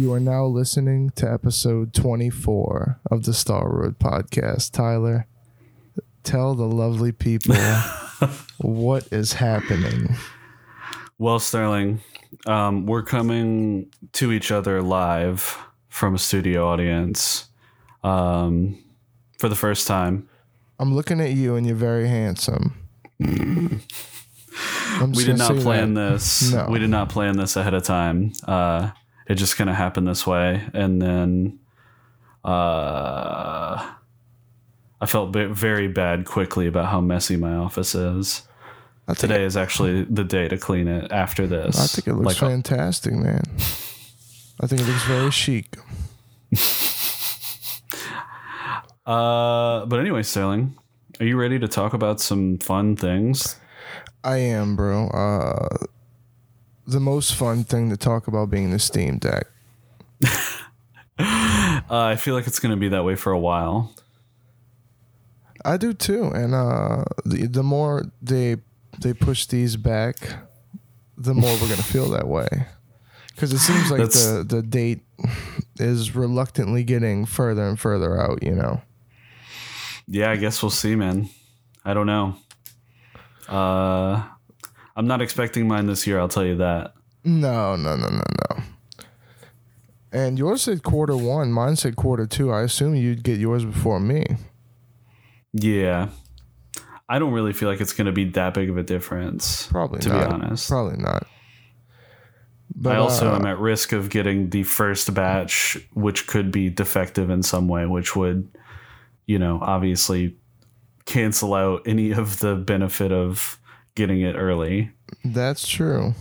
You are now listening to episode 24 of the Star Road podcast. Tyler, tell the lovely people what is happening. Well, Sterling, um, we're coming to each other live from a studio audience um, for the first time. I'm looking at you and you're very handsome. We did not plan that. this. No. We did not plan this ahead of time. Uh, it just kind of happened this way, and then uh, I felt ve- very bad quickly about how messy my office is. Today is actually the day to clean it. After this, I think it looks Like, fantastic, man. I think it looks very chic. Uh, but anyway, Sterling, are you ready to talk about some fun things? I am, bro. Uh, the most fun thing to talk about being the Steam Deck. Uh, I feel like it's going to be that way for a while. I do too, and uh, the the more they they push these back, the more we're gonna feel that way. Because it seems like That's- the the date is reluctantly getting further and further out. You know. Yeah, I guess we'll see, man. I don't know. Uh, I'm not expecting mine this year. I'll tell you that. No, no, no, no, no. And yours said quarter one. Mine said quarter two. I assume you'd get yours before me. Yeah, I don't really feel like it's going to be that big of a difference. Probably to not. be honest. Probably not. But I also uh, am at risk of getting the first batch, which could be defective in some way, which would, you know, obviously cancel out any of the benefit of getting it early. That's true.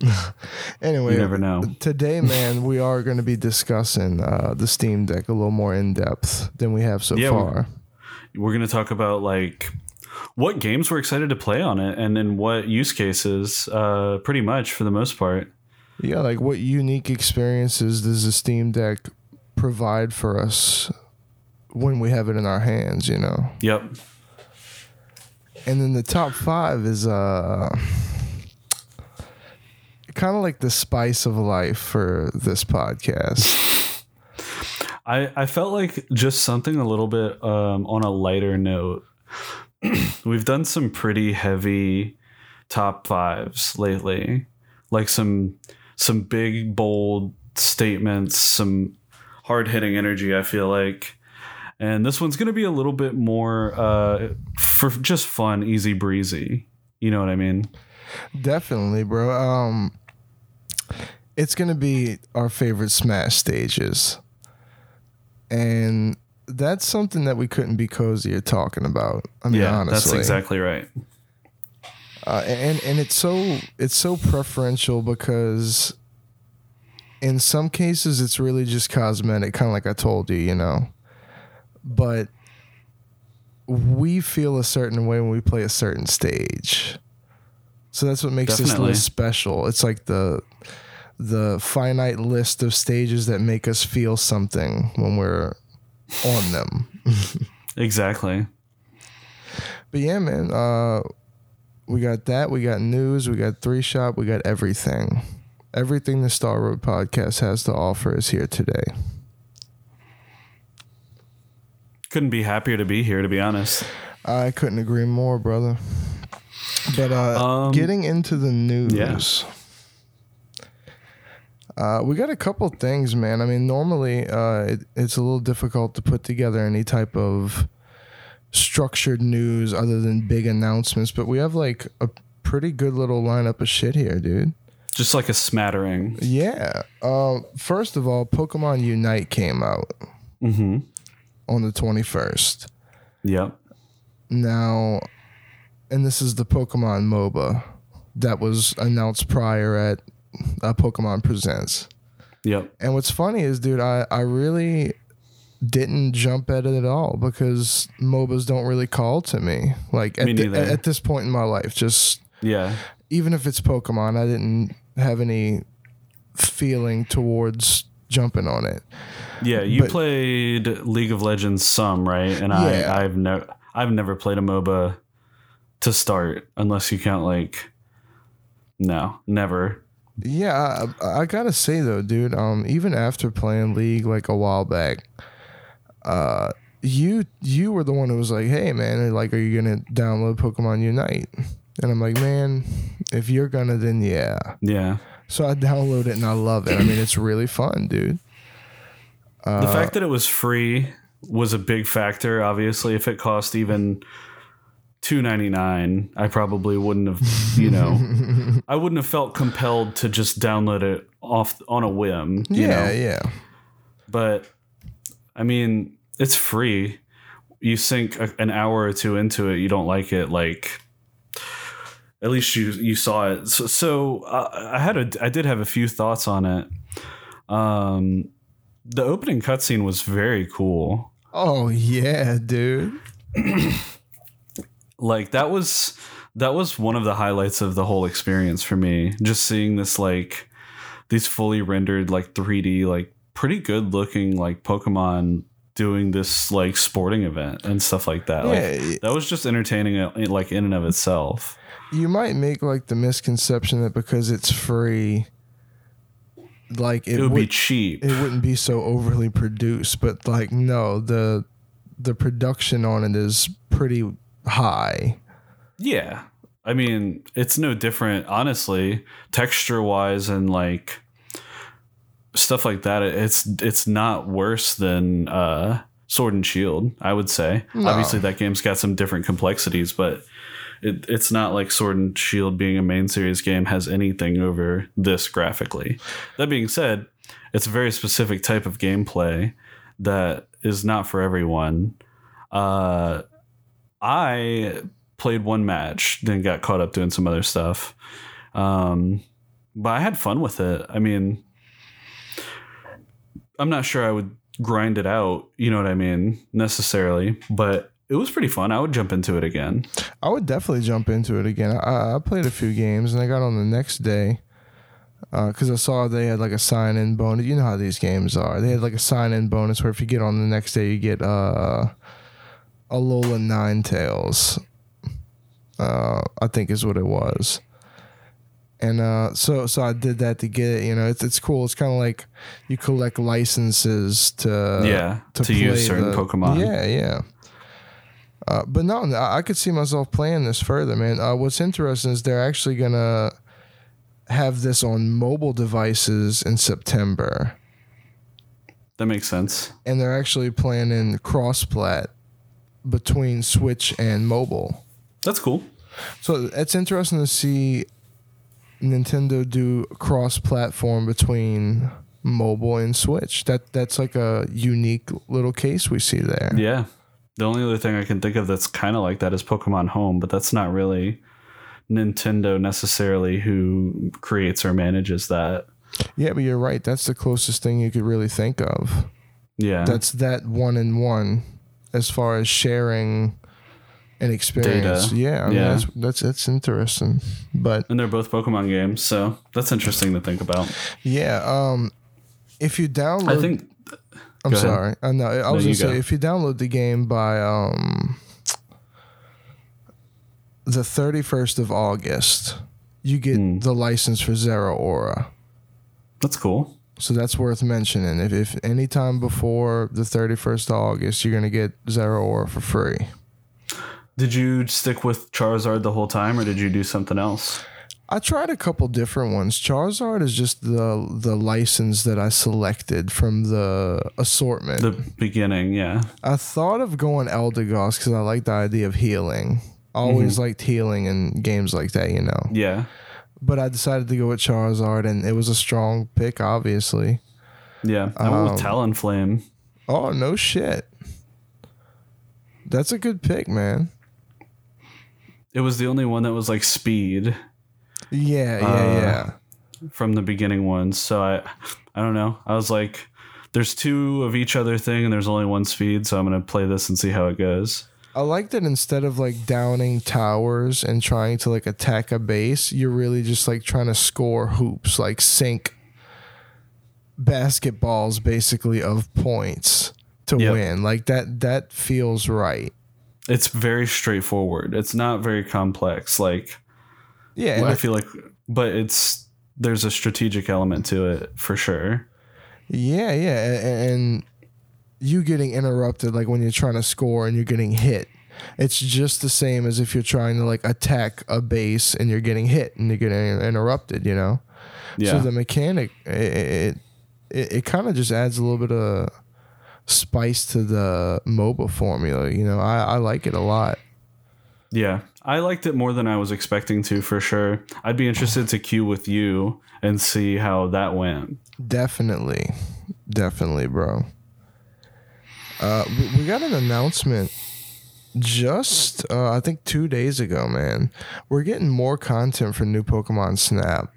anyway, You never know. today, man, we are going to be discussing uh, the Steam Deck a little more in depth than we have so Yeah, far. We're going to talk about like what games we're excited to play on it and then what use cases, uh, pretty much for the most part. Yeah, like what unique experiences does the Steam Deck provide for us when we have it in our hands? You know, Yep. And then the top five is uh kind of like the spice of life for this podcast. I, I felt like just something a little bit um, on a lighter note. We've done some pretty heavy top fives lately, like some some big bold statements, some hard hitting energy. I feel like, and this one's gonna be a little bit more uh, for just fun, easy breezy. You know what I mean? Definitely, bro. Um, it's gonna be our favorite Smash stages, and that's something that we couldn't be cozier talking about. I mean, yeah, honestly, that's exactly right. Uh, and and it's so it's so preferential because in some cases it's really just cosmetic, kind of like I told you, you know. But we feel a certain way when we play a certain stage, so that's what makes this list special. It's like the the finite list of stages that make us feel something when we're on them. Exactly. But yeah, man, uh, we got that. We got news. We got three shop. We got everything. Everything the Star Road podcast has to offer is here today. Couldn't be happier to be here, to be honest. I couldn't agree more, brother. But uh, Um, getting into the news. Uh, we got a couple things, man. I mean, normally uh, it, it's a little difficult to put together any type of structured news other than big announcements, but we have like a pretty good little lineup of shit here, dude. Just like a smattering. Yeah. Uh, first of all, Pokemon Unite came out Mm-hmm. On the 21st. Yep. Now, and this is the Pokemon MOBA that was announced prior at uh, Pokemon Presents. Yep. And what's funny is, dude, I, I really didn't jump at it at all because MOBAs don't really call to me. Like at, Me the- at this point in my life, just Yeah. even if it's Pokemon, I didn't have any feeling towards jumping on it. Yeah. You But- played League of Legends some, right? And Yeah. I I've never I've never played a MOBA to start unless you count like no, never. Yeah, I, I gotta say though, dude. Um, even after playing League like a while back, uh, you you were the one who was like, "Hey, man, like, are you gonna download Pokemon Unite?" And I'm like, "Man, if you're gonna, then yeah." Yeah. So I download it and I love it. I mean, it's really fun, dude. the fact that it was free was a big factor. Obviously, if it cost even two ninety nine, I probably wouldn't have. You know, I wouldn't have felt compelled to just download it off on a whim. You Yeah, know? yeah. but I mean, it's free. You sink a, an hour or two into it, you don't like it, like at least you you saw it. So, so uh, I had a I did have a few thoughts on it. Um, the opening cutscene was very cool. Oh yeah, dude. Like that was that was one of the highlights of the whole experience for me. Just seeing this like these fully rendered like 3D like pretty good looking like Pokemon doing this like sporting event and stuff like that. Like Yeah. that was just entertaining uh, like in and of itself. You might make like the misconception that because it's free, like it, It would would be cheap. it wouldn't be so overly produced. But like no, the the production on it is pretty high. Yeah. I mean, it's no different, honestly, texture wise and like stuff like that. It's it's not worse than uh, Sword and Shield, I would say. No. Obviously, that game's got some different complexities, but it, it's not like Sword and Shield being a main series game has anything over this graphically. That being said, it's a very specific type of gameplay that is not for everyone. Uh, I played one match, then got caught up doing some other stuff. Um, but I had fun with it. I mean, I'm not sure I would grind it out, you know what I mean, necessarily, but it was pretty fun. I would jump into it again. I would definitely jump into it again. I, I played a few games and I got on the next day because I saw they had like a sign in bonus. You know how these games are. They had like a sign in bonus where if you get on the next day, you get uh, Alolan Ninetales. Uh, I think is what it was. And uh, so so I did that to get it. You know, it's it's cool. It's kind of like you collect licenses to yeah, to, use play certain the- Pokemon. Yeah, yeah. Uh, but no, I could see myself playing this further, man. Uh, what's interesting is they're actually gonna have this on mobile devices in September, That makes sense. and they're actually planning cross-plat between Switch and mobile. That's cool. So it's interesting to see Nintendo do cross-platform between mobile and Switch. That that's like a unique little case we see there. Yeah. The only other thing I can think of that's kind of like that is Pokemon Home, but that's not really Nintendo necessarily who creates or manages that. Yeah, but you're right. That's the closest thing you could really think of. Yeah. That's that one in one as far as sharing an experience. Data. Yeah, I mean, Yeah. That's, that's that's interesting. But and they're both Pokemon games, so that's interesting to think about. yeah, um, if you download, I think I'm go ahead. sorry. I know. I was gonna say go. if you download the game by um the 31st of August, you get Hmm. the license for Zeraora. that's cool. So that's worth mentioning. If if any time before the 31st of August, you're gonna get Zeraora for free. Did you stick with Charizard the whole time, or did you do something else? I tried a couple different ones. Charizard is just the the license that I selected from the assortment. The beginning, yeah. I thought of going Eldegoss because I like the idea of healing. I always liked healing in games like that, you know. Yeah. But I decided to go with Charizard, and it was a strong pick, obviously. Yeah. I went Um, with Talonflame. Oh no shit! That's a good pick, man. It was the only one that was like speed Yeah, yeah, Uh, yeah. from the beginning ones. So I I don't know. I was like there's two of each other thing and there's only one speed, so I'm going to play this and see how it goes. I like that instead of like downing towers and trying to like attack a base, you're really just like trying to score hoops, like sink basketballs basically of points to Yep. win. Like that that feels right. It's very straightforward. It's not very complex like Yeah, and I feel like but it's there's a strategic element to it for sure. Yeah, yeah, a- and you getting interrupted like when you're trying to score and you're getting hit. It's just the same as if you're trying to like attack a base and you're getting hit and you're getting interrupted. You know. Yeah. So the mechanic, it it, it, it kind of just adds a little bit of spice to the MOBA formula. You know, I, I like it a lot. Yeah, I liked it more than I was expecting to for sure. I'd be interested to queue with you and see how that went. Definitely, definitely, bro. Uh, we, got an announcement just uh, I think two days ago, man. We're getting more content for new Pokemon Snap.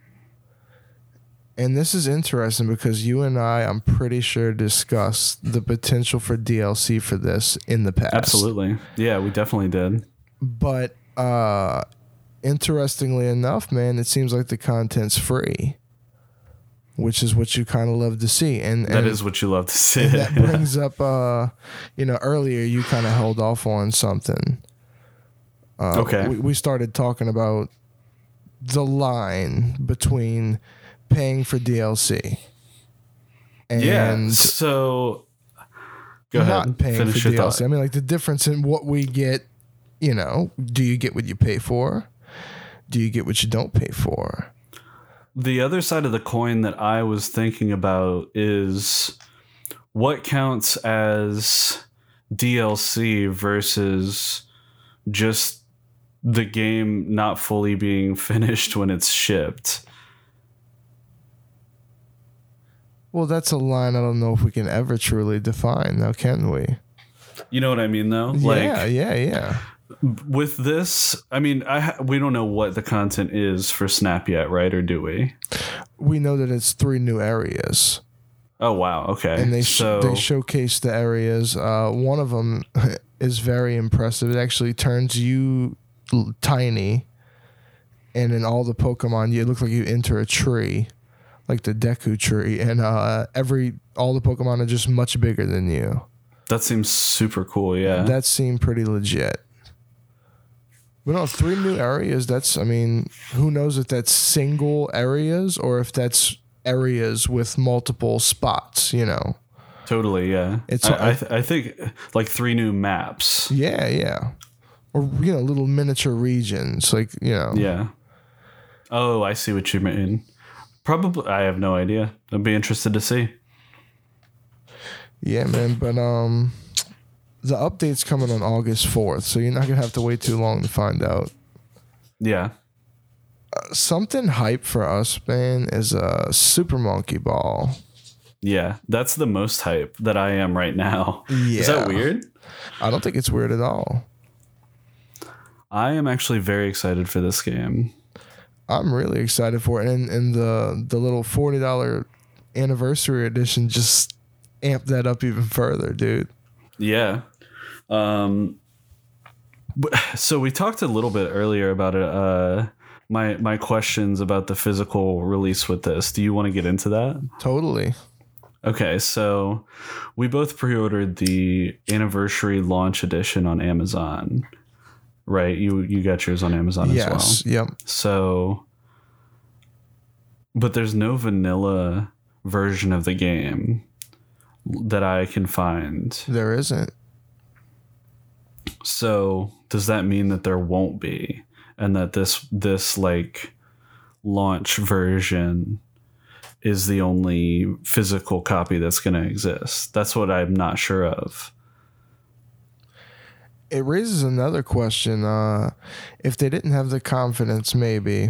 And this is interesting because you and I, I'm pretty sure, discussed the potential for DLC for this in the past. Absolutely. Yeah, we definitely did. But uh, interestingly enough, man, it seems like the content's free, which is what you kind of love to see. And That and, is what you love to see. that brings up, uh, you know, earlier you kind of held off on something. Uh, Okay. We, we started talking about the line between paying for DLC and yeah. So go not ahead. paying Finish for DLC. thought. I mean, like the difference in what we get. You know, do you get what you pay for? Do you get what you don't pay for? The other side of the coin that I was thinking about is what counts as DLC versus just the game not fully being finished when it's shipped. Well, that's a line I don't know if we can ever truly define. Now, can we? You know what I mean, though? yeah, yeah, yeah. With this, I mean, I ha- we don't know what the content is for Snap yet, right? Or do we? We know that it's three new areas, Oh wow, okay. and they so they showcase the areas. Uh, one of them is very impressive. It actually turns you l- tiny, and in all the Pokemon, you look like you enter a tree, like the Deku tree, and uh, every all the Pokemon are just much bigger than you. that seems super cool. Yeah, That seemed pretty legit. But no, three new areas. That's, I mean, who knows if that's single areas or if that's areas with multiple spots, you know? totally. Yeah, It's- I I, th- I think like three new maps. Yeah, yeah. Or, you know, little miniature regions. Like, you know. Yeah. Oh, I see what you mean. Probably, I have no idea. I'd be interested to see. Yeah, man. But, um, the update's coming on August 4th, so you're not going to have to wait too long to find out. Yeah. Something hype for us, man, is a uh, Super Monkey Ball. Yeah, that's the most hype that I am right now. Yeah. Is that weird? I don't think it's weird at all. I am actually very excited for this game. I'm really excited for it, and and the the little forty dollar anniversary edition just amped that up even further, dude. Yeah. Um w- so we talked a little bit earlier about it uh my my questions about the physical release with this. Do you want to get into that? Totally. Okay, so we both pre-ordered the anniversary launch edition on Amazon. Right? You you got yours on Amazon as well. Yes. Yep. So, but there's no vanilla version of the game that I can find. There isn't. So, does that mean that there won't be and that this this like launch version is the only physical copy that's going to exist? That's what I'm not sure of. It raises another question. Uh, if they didn't have the confidence, maybe,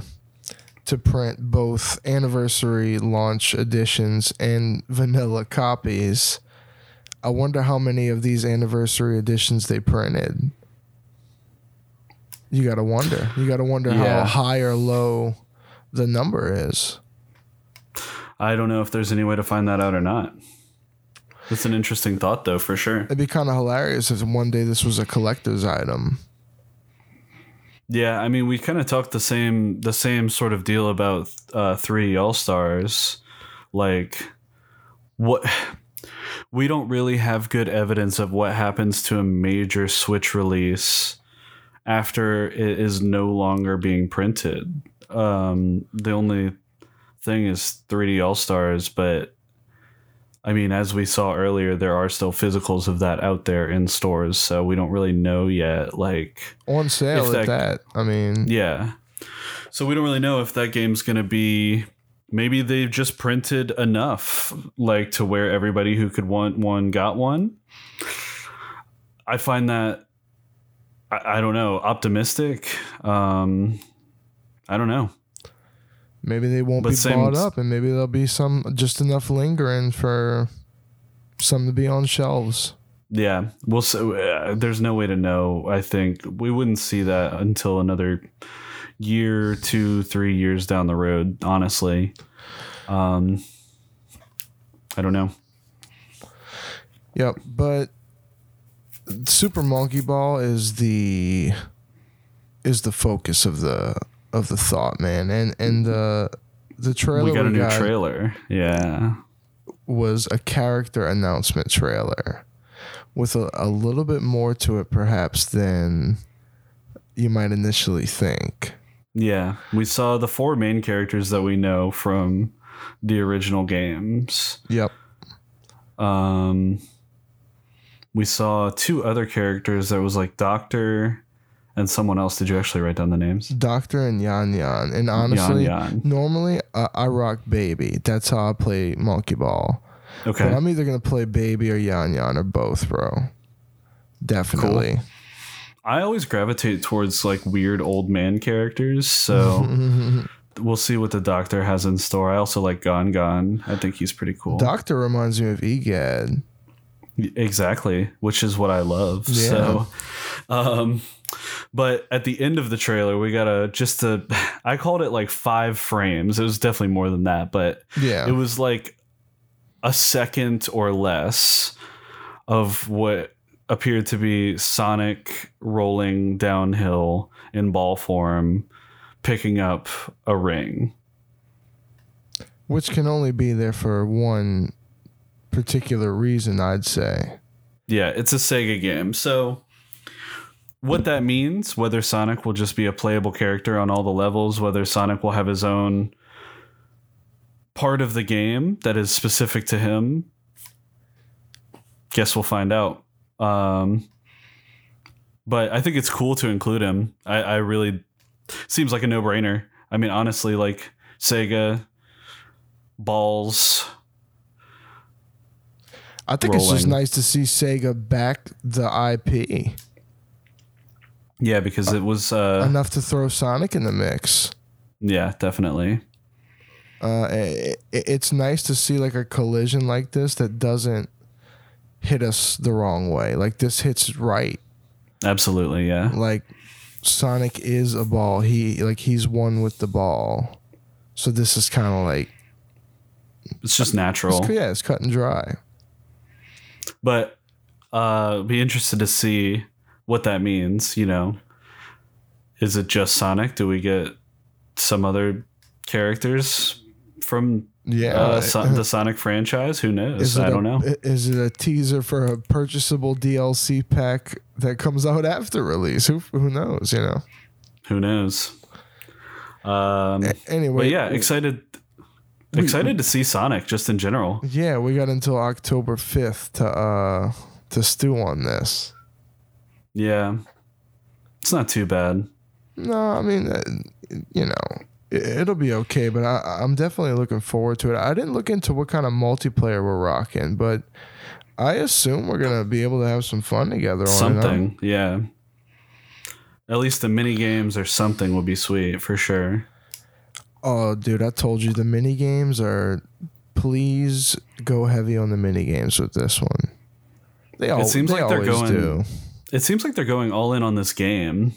to print both anniversary launch editions and vanilla copies, I wonder how many of these anniversary editions they printed. You gotta wonder. You gotta wonder Yeah. how high or low the number is. I don't know if there's any way to find that out or not. That's an interesting thought, though, for sure. It'd be kind of hilarious if one day this was a collector's item. Yeah, I mean, we kind of talked the same the same sort of deal about uh, three All Stars. Like, what we don't really have good evidence of what happens to a major Switch release after it is no longer being printed. Um, the only thing is 3D All Stars, but I mean, as we saw earlier, there are still physicals of that out there in stores, so we don't really know yet. Like, On sale If at that. I mean, yeah. So we don't really know if that game's going to be. Maybe they've just printed enough, like to where everybody who could want one got one. I find that, I, I don't know, optimistic. Um, I don't know. maybe they won't But be same- bought up, and maybe there'll be some just enough lingering for some to be on shelves. Yeah, we'll. s- Uh, there's no way to know. I think we wouldn't see that until another year, two, three years down the road. Honestly, um, I don't know. Yep, but Super Monkey Ball is the is the focus of the of the thought, man, and and the the trailer we got a new got trailer. Yeah, was a character announcement trailer with a, a little bit more to it, perhaps than you might initially think. Yeah. We saw the four main characters that we know from the original games. Yep. Um, we saw two other characters. That was like Doctor and someone else. Did you actually write down the names? Doctor and Yan Yan, and honestly, Yan Yan. normally uh, I rock Baby. That's how I play Monkey Ball. Okay. But I'm either gonna play Baby or Yan Yan or both, bro. Definitely. I always gravitate towards like weird old man characters, so we'll see what the doctor has in store. I also like Gon Gon. I think he's pretty cool. Doctor reminds me of Egad. exactly, which is what I love. So, um, but at the end of the trailer, we got a just a. I called it like five frames. It was definitely more than that, but Yeah. it was like a second or less of what appeared to be Sonic rolling downhill in ball form, picking up a ring. Which can only be there for one particular reason, I'd say. Yeah, it's a Sega game. So, what that means, whether Sonic will just be a playable character on all the levels, whether Sonic will have his own part of the game that is specific to him, guess we'll find out. Um, but I think it's cool to include him. I, I really seems like a no brainer. I mean, honestly, like Sega, balls. I think it's just nice to see Sega back the IP Yeah, because it was. Uh, enough to throw Sonic in the mix. yeah, definitely. Uh, it, it's nice to see like a collision like this that doesn't hit us the wrong way. Like this hits right. Absolutely, yeah. Like Sonic is a ball. He like he's one with the ball. So this is kind of like It's just natural. it's, yeah, it's cut and dry. But uh be interested to see what that means, you know. Is it just Sonic? Do we get some other characters from Yeah, uh, so- the Sonic franchise? Who knows? I don't a- know. Is it a teaser for a purchasable DLC pack that comes out after release? Who who knows? You know. Who knows? Um Anyway, but yeah, excited excited to see Sonic just in general. yeah, we got until October fifth to uh to stew on this. Yeah. It's not too bad. No, I mean, uh, you know, it'll be okay, but I, I'm definitely looking forward to it. I didn't look into what kind of multiplayer we're rocking, but I assume we're gonna be able to have some fun together. On something yeah at least the mini games or something would be sweet for sure Oh, dude, I told you the mini games are. Please go heavy on the mini games with this one. They all. seems they like they're going- do. it seems like they're going all in on this game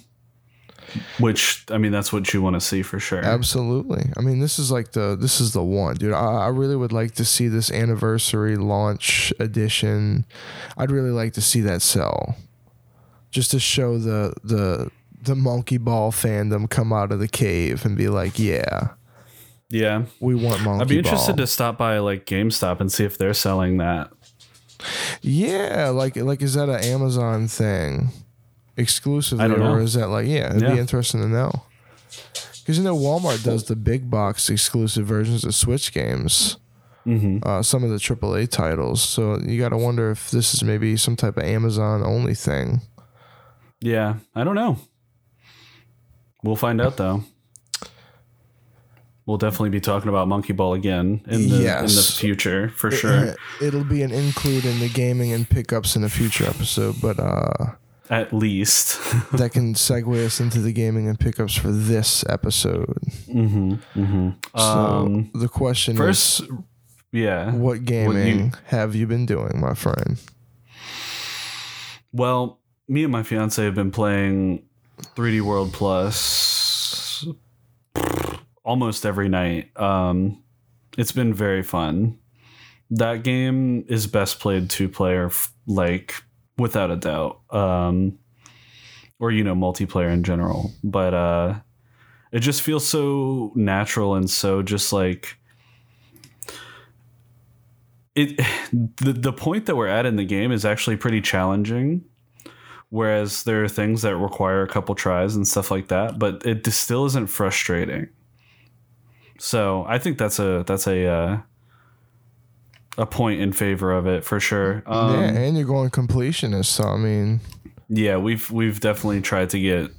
which i mean that's what you want to see for sure Absolutely. I mean, this is like the this is the one, dude. I, I really would like to see this anniversary launch edition. I'd really like to see that sell, just to show the the the monkey ball fandom come out of the cave and be like, yeah, yeah we want monkey. i'd be interested ball. to stop by like gamestop and see if they're selling that Yeah, like like is that an Amazon thing exclusively, I don't know. or is that like yeah? It'd Yeah. be interesting to know. Because you know Walmart does the big box exclusive versions of Switch games. Mm-hmm. Uh, some of the AAA titles. So you got to wonder if this is maybe some type of Amazon only thing. Yeah, I don't know. We'll find out though. We'll definitely be talking about Monkey Ball again in the in the future for sure. It'll be an include in the gaming and pickups in a future episode, but uh, At least. that can segue us into the gaming and pickups for this episode. mm-hmm. Mm-hmm. So Um, the question first, is, yeah. what gaming have you been doing, my friend? Well, me and my fiance have been playing 3D World Plus almost every night. Um, it's been very fun. That game is best played two player, like without a doubt. Um, or you know, multiplayer in general. But uh, it just feels so natural and so just like it. The the point that we're at in the game is actually pretty challenging whereas there are things that require a couple tries and stuff like that but it still isn't frustrating so i think that's a that's a uh, a point in favor of it for sure um, yeah, and you're going completionist, so I mean, yeah, we've we've definitely tried to get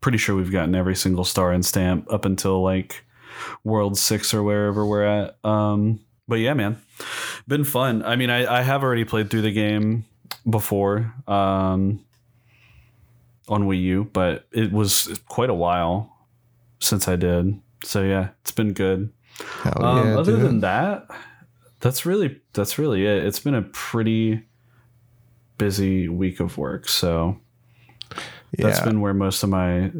pretty sure we've gotten every single star and stamp up until like world six or wherever we're at um but yeah man been fun i mean i i have already played through the game before um on Wii U, but it was quite a while since I did. So yeah, it's been good. Um, yeah, other dude. than that, that's really that's really it. It's been a pretty busy week of work, so that's been where most of my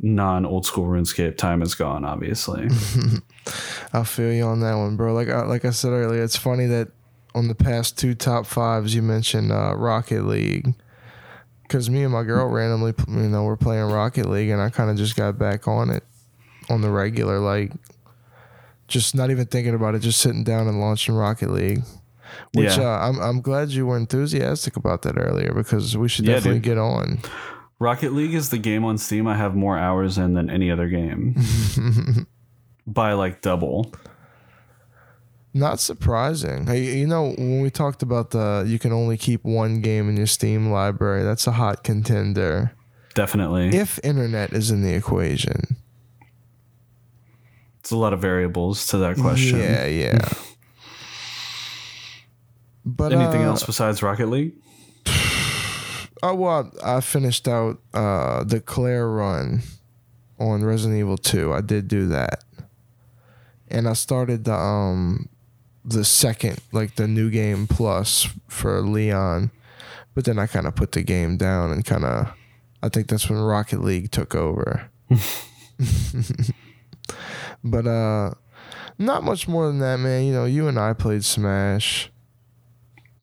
non old school RuneScape time has gone. Obviously, I feel you on that one, bro. Like I, like I said earlier, it's funny that on the past two top fives you mentioned uh, Rocket League, because me and my girl randomly, you know, we're playing Rocket League, and I kind of just got back on it on the regular, like just not even thinking about it, just sitting down and launching Rocket League. Which Yeah. uh, I'm I'm glad you were enthusiastic about that earlier because we should Yeah, definitely dude. get on. Rocket League is the game on Steam I have more hours in than any other game by like double. Not surprising. Hey, you know, when we talked about the you can only keep one game in your Steam library, that's a hot contender. Definitely, If internet is in the equation. It's a lot of variables to that question. Yeah, yeah. But Anything uh, else besides Rocket League? Oh well, I finished out uh, the Claire run on Resident Evil Two. I did do that, and I started the um the second like the new game plus for Leon, but then I kind of put the game down and kind of I think that's when Rocket League took over. but uh, not much more than that, man. You know, you and I played Smash.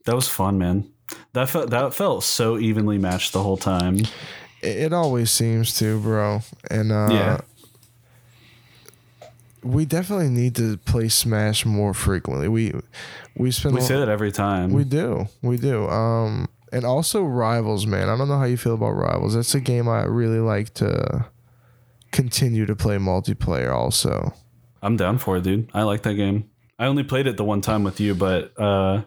That was fun, man. That felt that felt so evenly matched the whole time. It, it always seems to, bro. And uh, Yeah. we definitely need to play Smash more frequently. We we spend We say that every time. we do we do. Um, and also Rivals, man. I don't know how you feel about Rivals. That's a game I really like to continue to play multiplayer. Also, I'm down for it, dude. I like that game. I only played it the one time with you, but uh,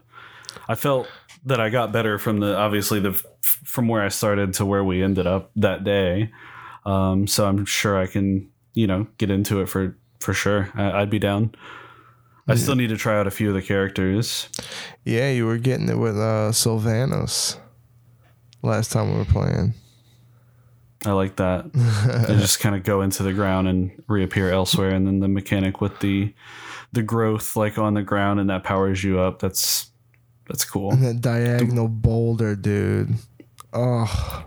I felt that I got better from the obviously the from where I started to where we ended up that day. Um, so I'm sure I can you know get into it for for sure. I, I'd be down. I still need to try out a few of the characters. yeah, you were getting it with uh, Sylvanos last time we were playing. I like that. they just kind of go into the ground and reappear elsewhere, and then the mechanic with the the growth like on the ground and that powers you up. That's that's cool. And that diagonal boulder, dude. Oh,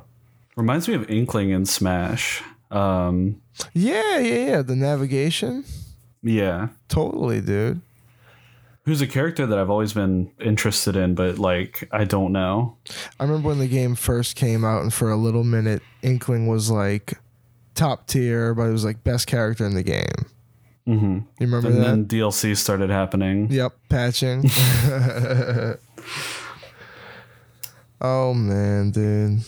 Reminds me of Inkling in Smash. Um, yeah, yeah, yeah. The navigation, yeah, totally, dude. Who's a character that I've always been interested in, but like I don't know. I remember when the game first came out, and for a little minute, Inkling was like top tier, but it was like best character in the game. hmm You remember And that? then DLC started happening. Yep, patching. oh man, dude.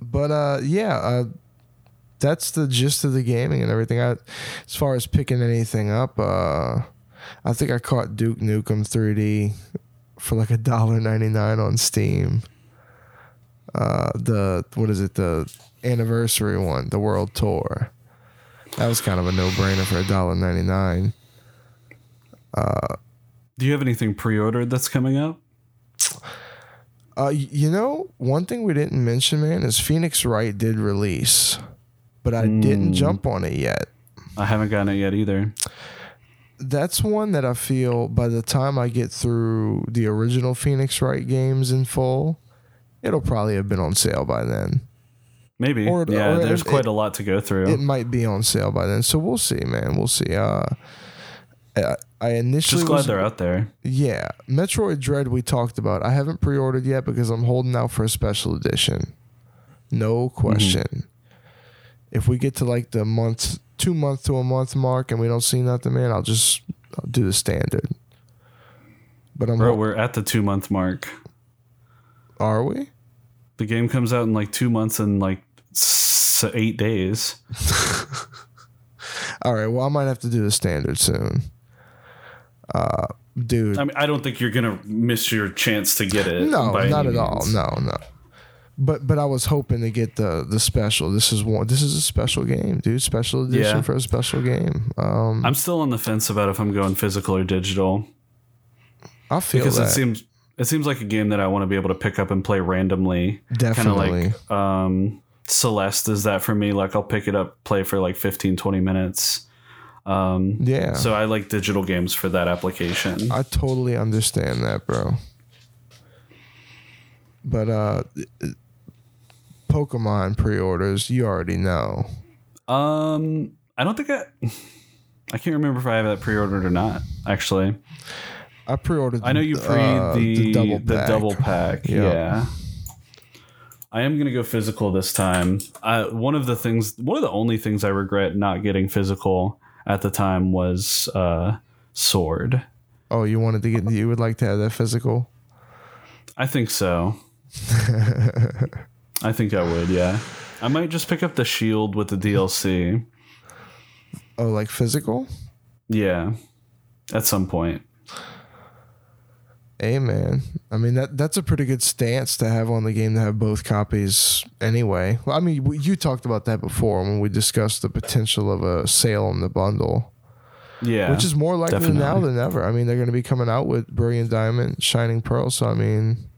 But uh, yeah, uh, that's the gist of the gaming and everything. I, as far as picking anything up, uh, I think I caught Duke Nukem 3D for like a dollar ninety nine on Steam. Uh, the what is it? The anniversary one, the World Tour. That was kind of a no brainer for a dollar ninety nine. Do you have anything pre-ordered that's coming up? Uh, you know, one thing we didn't mention, man, is Phoenix Wright did release, but I didn't jump on it yet. I haven't gotten it yet either. That's one that I feel by the time I get through the original Phoenix Wright games in full, it'll probably have been on sale by then. Maybe. Or- yeah, or there's it- quite a lot to go through. It might be on sale by then, so we'll see, man. We'll see. Uh, I, I initially Just glad was- they're out there. Yeah, Metroid Dread we talked about. I haven't pre-ordered yet because I'm holding out for a special edition. No question. If we get to like the month, two month to a month mark, and we don't see nothing, man, I'll just I'll do the standard. But I'm Bro, hol- we're at the two month mark. are we? The game comes out in like two months and like s- eight days. All right. Well, I might have to do the standard soon. Uh, dude, I mean, I don't think you're gonna miss your chance to get it. no, not any at all. No, no. But but I was hoping to get the the special. This is one. This is a special game, dude. Special edition Yeah. for a special game. Um, I'm still on the fence about if I'm going physical or digital I feel because that it seems it seems like a game that I want to be able to pick up and play randomly. Kind of definitely. like um, Celeste is that for me. Like I'll pick it up, play for like 15, 20 minutes. Um, yeah, So I like digital games for that application. I totally understand that, bro. But uh, Pokemon pre-orders, you already know. Um, I don't think I. I can't remember if I have that pre-ordered or not. Actually, I pre-ordered. I know you pre uh, the, double the pack. double pack. Yeah. Yeah. I am gonna go physical this time. One of the things, one of the only things I regret not getting physical at the time was uh, Sword. Oh, you wanted to get? You would like to have that physical? I think so. I think I would. Yeah. I might just pick up the Shield with the DLC. Oh, like physical? Yeah. At some point. Hey man, I mean that that's a pretty good stance to have on the game to have both copies anyway. Well, I mean you talked about that before when we discussed the potential of a sale on the bundle, Yeah. which is more likely now than ever. I mean they're going to be coming out with Brilliant Diamond, Shining Pearl, so I mean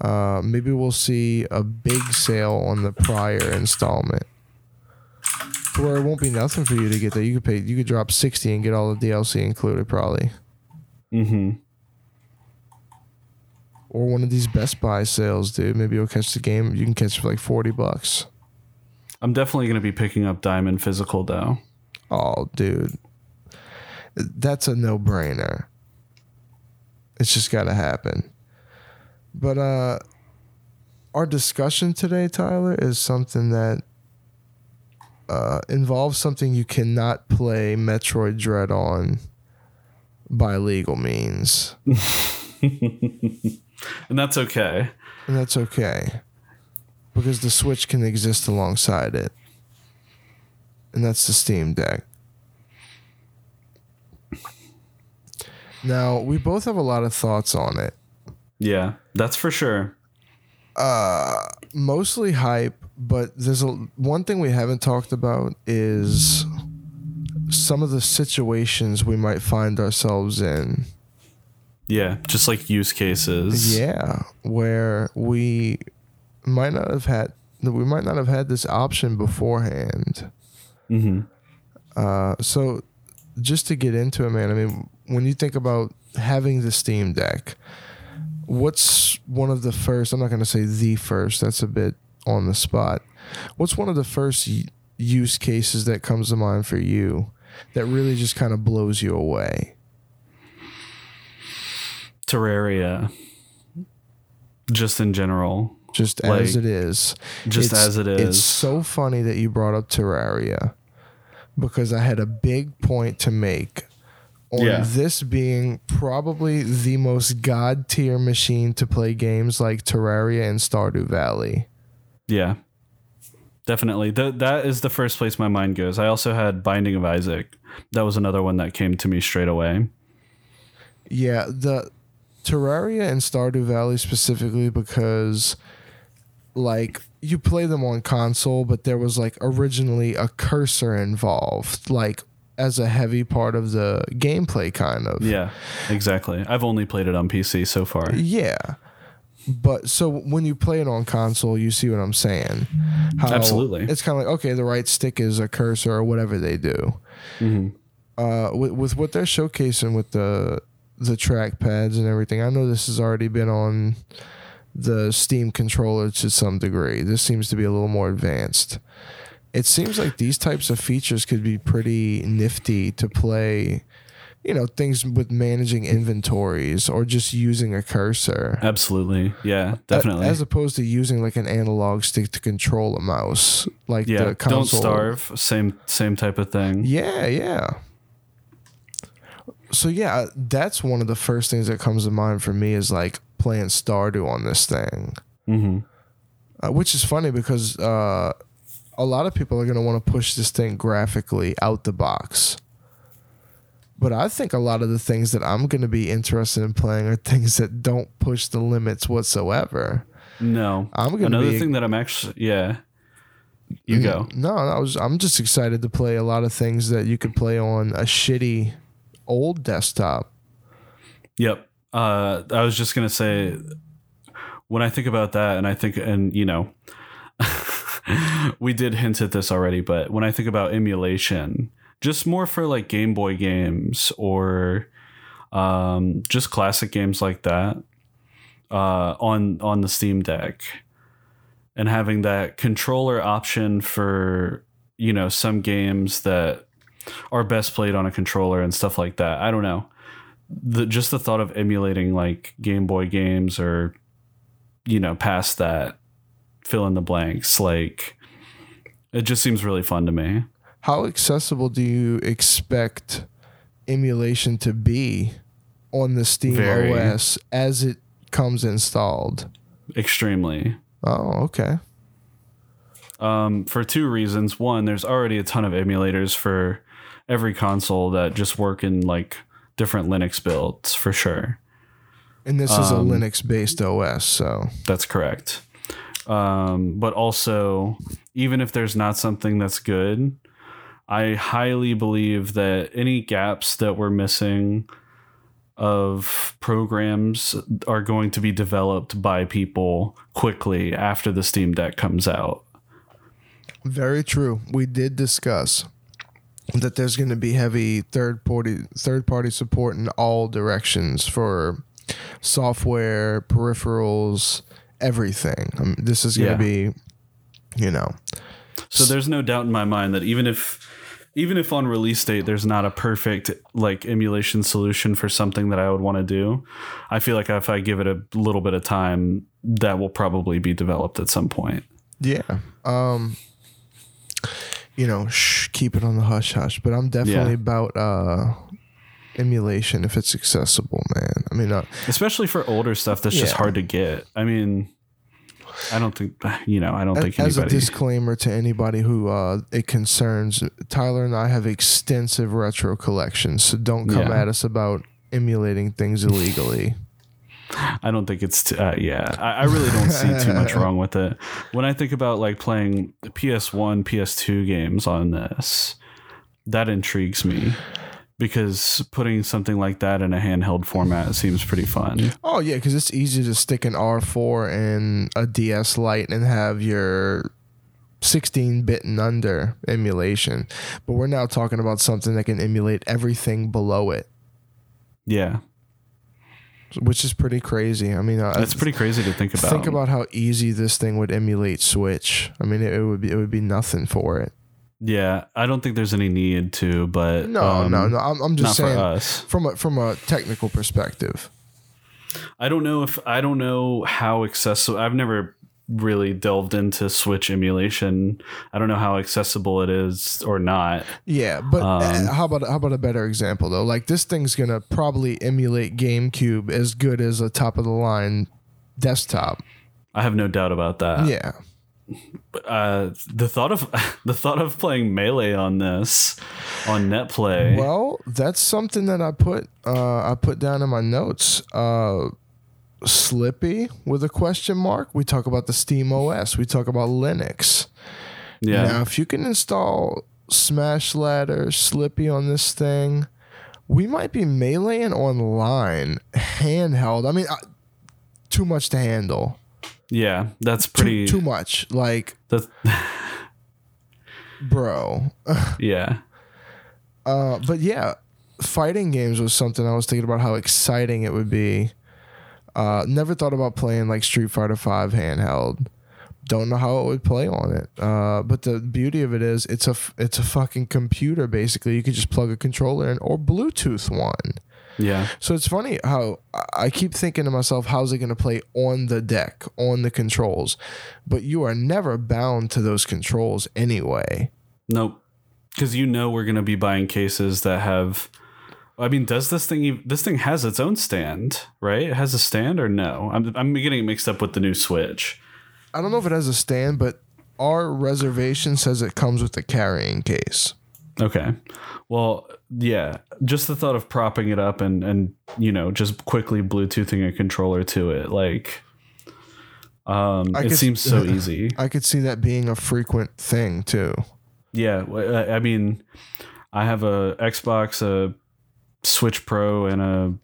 uh, maybe we'll see a big sale on the prior installment. To where it won't be nothing for you to get that. You could pay you could drop 60 and get all the DLC included probably. Mm-hmm. or one of these Best Buy sales, dude. Maybe you'll catch the game. You can catch it for like forty bucks. I'm definitely going to be picking up Diamond Physical though. Oh, dude, that's a no brainer. It's just got to happen. But uh, our discussion today, Tyler, is something that uh, involves something you cannot play Metroid Dread on by legal means, And that's okay. and that's okay because the Switch can exist alongside it, and that's the Steam Deck. Now, we both have a lot of thoughts on it. Yeah, that's for sure. Uh, Mostly hype, but there's a one thing we haven't talked about is some of the situations we might find ourselves in. Yeah, just like use cases. Yeah, where we might not have had we might not have had this option beforehand. Mm-hmm. Uh, so just to get into it, man, I mean, when you think about having the Steam Deck, what's one of the first? I'm not going to say the first. That's a bit on the spot. What's one of the first use cases that comes to mind for you that really just kind of blows you away? Terraria. Just in general. Just Like, as it is. Just It's- as it is. It's so funny that you brought up Terraria because I had a big point to make Yeah. this being probably the most god tier machine to play games like Terraria and Stardew Valley. Yeah. definitely. Th- that is the first place my mind goes. I also had Binding of Isaac. That was another one that came to me straight away. Yeah, the Terraria and Stardew Valley specifically because like you play them on console, but there was like originally a cursor involved, like as a heavy part of the gameplay kind of. Yeah, exactly. I've only played it on PC so far. Yeah. But so when you play it on console, you see what I'm saying. How Absolutely. It's kind of like okay, the right stick is a cursor or whatever they do. Uh, with with what they're showcasing with the the track pads and everything, I know this has already been on the Steam controller to some degree. This seems to be a little more advanced. It seems like these types of features could be pretty nifty to play. You know, things with managing inventories or just using a cursor. Absolutely. Yeah, definitely. As opposed to using like an analog stick to control a mouse, like yeah, the console. don't starve. Same same type of thing. Yeah, yeah. So yeah, that's one of the first things that comes to mind for me is like playing Stardew on this thing, hmm uh, which is funny because uh, a lot of people are going to want to push this thing graphically out the box. But I think a lot of the things that I'm going to be interested in playing are things that don't push the limits whatsoever. No. I'm gonna Another be- thing that I'm actually yeah. You go. No, I was I'm just excited to play a lot of things that you could play on a shitty old desktop. Yep. Uh, I was just gonna say, when I think about that, and I think, and you know, we did hint at this already, but when I think about emulation, just more for like Game Boy games or um, just classic games like that uh, on on the Steam Deck, and having that controller option for you know some games that are best played on a controller and stuff like that. I don't know the just the thought of emulating like Game Boy games or you know past that fill in the blanks like it just seems really fun to me How accessible do you expect emulation to be on the Steam Very. OS as it comes installed? extremely Oh, okay. um, for two reasons one there's already a ton of emulators for every console that just work in like different linux builds for sure And this is a Um, Linux based OS, so That's correct. Um, but also, even if there's not something that's good, I highly believe that any gaps that we're missing of programs are going to be developed by people quickly after the Steam Deck comes out. very true. We did discuss that there's going to be heavy third party third party support in all directions for software, peripherals, everything. Um, this is going Yeah. to be, you know, So there's no doubt in my mind that even if even if on release date there's not a perfect like emulation solution for something that I would want to do, I feel like if I give it a little bit of time, that will probably be developed at some point. Yeah. Um you know, shh, keep it on the hush hush, but I'm definitely Yeah. about uh emulation if it's accessible, man. I mean, uh, Especially for older stuff that's just hard to get. I mean, I don't think you know, I don't think as a disclaimer to anybody who uh it concerns, Tyler and I have extensive retro collections, so don't come Yeah. at us about emulating things illegally. I don't think it's t- uh, yeah. I, I really don't see too much wrong with it. When I think about like playing PS1, PS2 games on this, that intrigues me because putting something like that in a handheld format seems pretty fun. Oh yeah, because it's easy to stick an R4 in a DS Lite and have your 16-bit and under emulation. But we're now talking about something that can emulate everything below it, Yeah, which is pretty crazy. I mean, uh, that's it's pretty crazy to think about. think about how easy this thing would emulate Switch. I mean, it, it would be it would be nothing for it. Yeah, I don't think there's any need to, but No, um, no, no. I'm, I'm not just saying from a from a technical perspective. I don't know if I don't know how accessible. I've never really delved into Switch emulation. I don't know how accessible it is or not. Yeah, but Um, uh, how about how about a better example though? Like this thing's gonna probably emulate GameCube as good as a top of the line desktop. I have no doubt about that. yeah, uh, the thought of the thought of playing melee on this on net play. Well, that's something that I put uh, I put down in my notes. Uh, Slippi with a question mark. We talk about the Steam OS. We talk about Linux. yeah, Now, if you can install Smash Ladder, Slippi on this thing, we might be meleeing online handheld. I mean, uh, too much to handle. Yeah, that's pretty. too much. Like, that's, bro. yeah, Uh, but yeah, fighting games was something I was thinking about how exciting it would be. Uh, never thought about playing like Street Fighter Five handheld. Don't know how it would play on it. Uh, but the beauty of it is, it's a f- it's a fucking computer basically. You could just plug a controller in or Bluetooth one. Yeah, So it's funny how I- keep thinking to myself, how's it going to play on the deck, on the controls? But you are never bound to those controls anyway. nope. Because you know we're gonna be buying cases that have. I mean, does this thing? ev- This thing has its own stand, right? It has a stand or no? I'm I'm getting mixed up with the new Switch. I don't know if it has a stand, but our reservation says it comes with a carrying case. Okay. Well, yeah, just the thought of propping it up and and you know just quickly bluetoothing a controller to it like um I it could- seems so easy. I could see that being a frequent thing too. Yeah, I mean I have a Xbox, a Switch Pro and a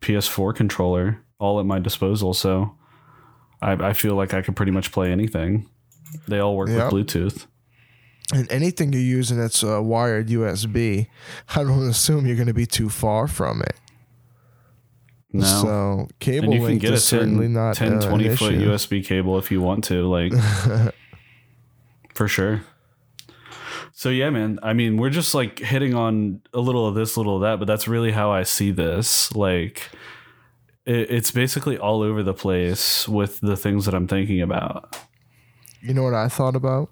PS4 controller all at my disposal, so I I feel like I could pretty much play anything. They all work Yep. with Bluetooth. And anything you're using that's uh, wired USB, I don't assume you're going to be too far from it. No. So cable and you can get a certainly 10, not 10 uh, 20 an foot issue. USB cable if you want to, like for sure. So yeah, man. I mean, we're just like hitting on a little of this, little of that, but that's really how I see this. Like, it, it's basically all over the place with the things that I'm thinking about. You know what I thought about?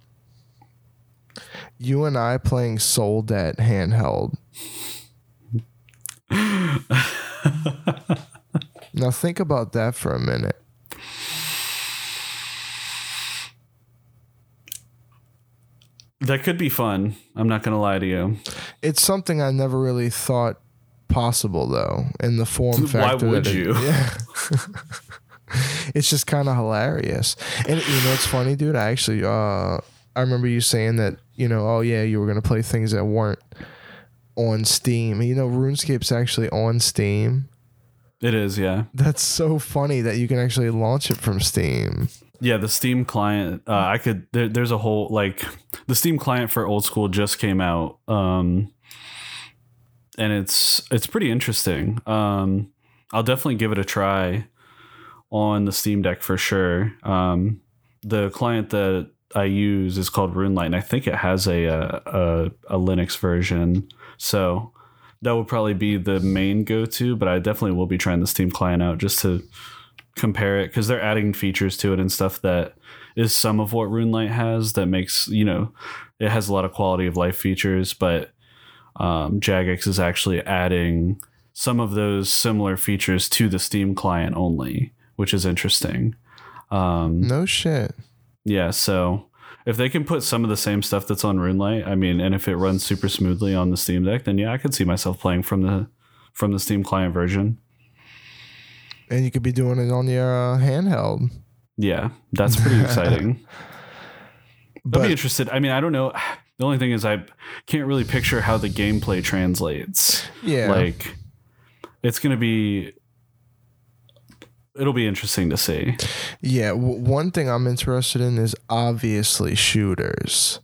You and I playing Soul Debt handheld. now think about that for a minute. That could be fun. I'm not gonna lie to you. It's something I never really thought possible though in the form Why factor. would that it- you? yeah. it's just kind of hilarious. And you know, it's funny, dude. I actually, uh, I remember you saying that, you know, oh yeah, you were gonna play things that weren't on Steam. You know, RuneScape's actually on Steam. It is, yeah. That's so funny that you can actually launch it from Steam. Yeah, the Steam client. Uh, I could. There, there's a whole like the Steam client for old school just came out, um, and it's it's pretty interesting. Um, I'll definitely give it a try on the Steam Deck for sure. Um, the client that I use is called RuneLite, and I think it has a a, a, a Linux version. So that would probably be the main go to. But I definitely will be trying the Steam client out just to compare it because they're adding features to it and stuff that is some of what RuneLite has that makes you know it has a lot of quality of life features, but um, Jagex is actually adding some of those similar features to the Steam client only, which is interesting. Um, No shit. Yeah, so if they can put some of the same stuff that's on RuneLite, I mean, and if it runs super smoothly on the Steam Deck, then yeah, I could see myself playing from the from the Steam client version. And you could be doing it on your uh, handheld. Yeah, that's pretty exciting. I'd be interested. I mean, I don't know. The only thing is, I can't really picture how the gameplay translates. yeah, Like, it's going to be. It'll be interesting to see. yeah. W- one thing I'm interested in is obviously shooters.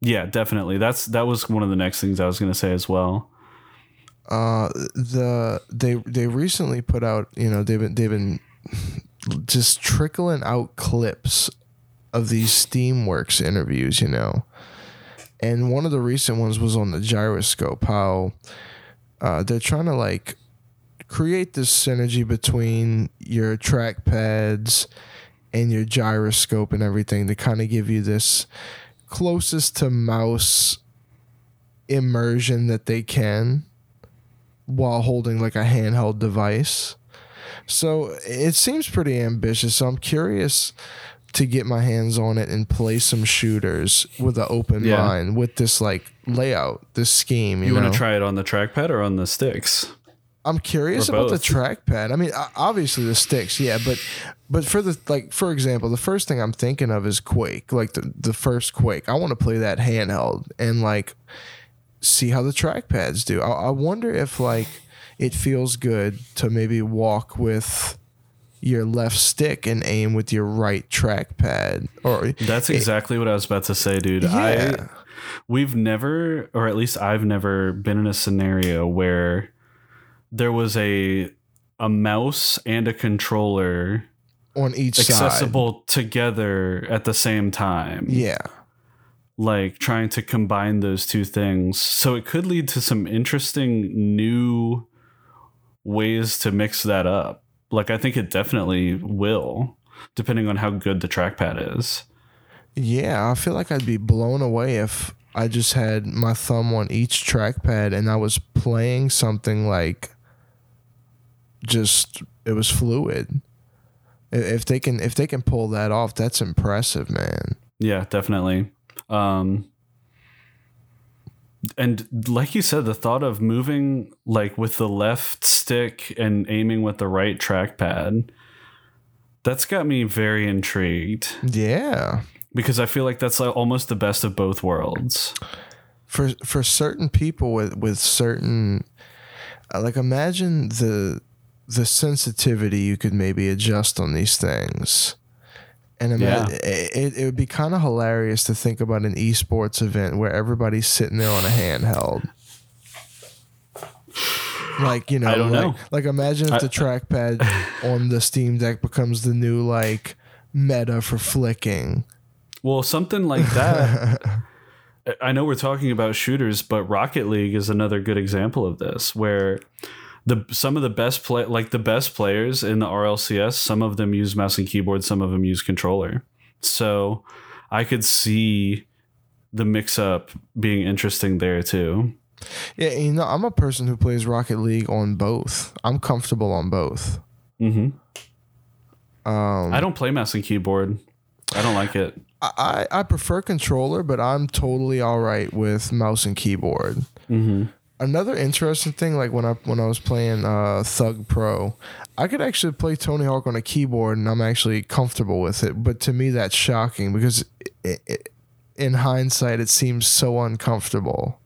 Yeah, definitely. That's that was one of the next things I was going to say as well. uh the they they recently put out you know they've been they've been just trickling out clips of these steamworks interviews you know and one of the recent ones was on the gyroscope how uh they're trying to like create this synergy between your trackpads and your gyroscope and everything to kind of give you this closest to mouse immersion that they can while holding like a handheld device. So it seems pretty ambitious. So I'm curious to get my hands on it and play some shooters with an open Yeah. mind with this like layout, this scheme. You, You know? want to try it on the trackpad or on the sticks? I'm curious Or about the trackpad. I mean, obviously the sticks, yeah, but but for the like, for example, the first thing I'm thinking of is Quake, like the the first Quake. I want to play that handheld and like see how the trackpads do. I, I wonder if like it feels good to maybe walk with your left stick and aim with your right trackpad, or That's exactly what I was about to say, dude. Yeah. I we've never or at least I've never been in a scenario where there was a a mouse and a controller on each side. accessible together at the same time. Yeah. Like trying to combine those two things. So it could lead to some interesting new ways to mix that up. Like I think it definitely will, depending on how good the trackpad is. Yeah, I feel like I'd be blown away if I just had my thumb on each trackpad and I was playing something like just it was fluid. If they can if they can pull that off, that's impressive, man. Yeah, definitely. Um and like you said, the thought of moving like with the left stick and aiming with the right trackpad, that's got me very intrigued Yeah. because I feel like that's like almost the best of both worlds. For for certain people with with certain like imagine the the sensitivity you could maybe adjust on these things. And ima- Yeah. it, it would be kind of hilarious to think about an esports event where everybody's sitting there on a handheld. Like, you know, I don't like, know. like imagine if the trackpad on the Steam Deck becomes the new like meta for flicking. Well, something like that. I know we're talking about shooters, but Rocket League is another good example of this, where the some of the best play, like the best players in the RLCS, some of them use mouse and keyboard, some of them use controller. So I could see the mix up being interesting there too. Yeah, you know, I'm a person who plays Rocket League on both. I'm comfortable on both. hmm Um, I don't play mouse and keyboard. I don't like it. I, I prefer controller, but I'm totally all right with mouse and keyboard. hmm Another interesting thing, like when I when I was playing uh, Thug Pro, I could actually play Tony Hawk on a keyboard, and I'm actually comfortable with it. But to me, that's shocking because it, it, in hindsight, it seems so uncomfortable.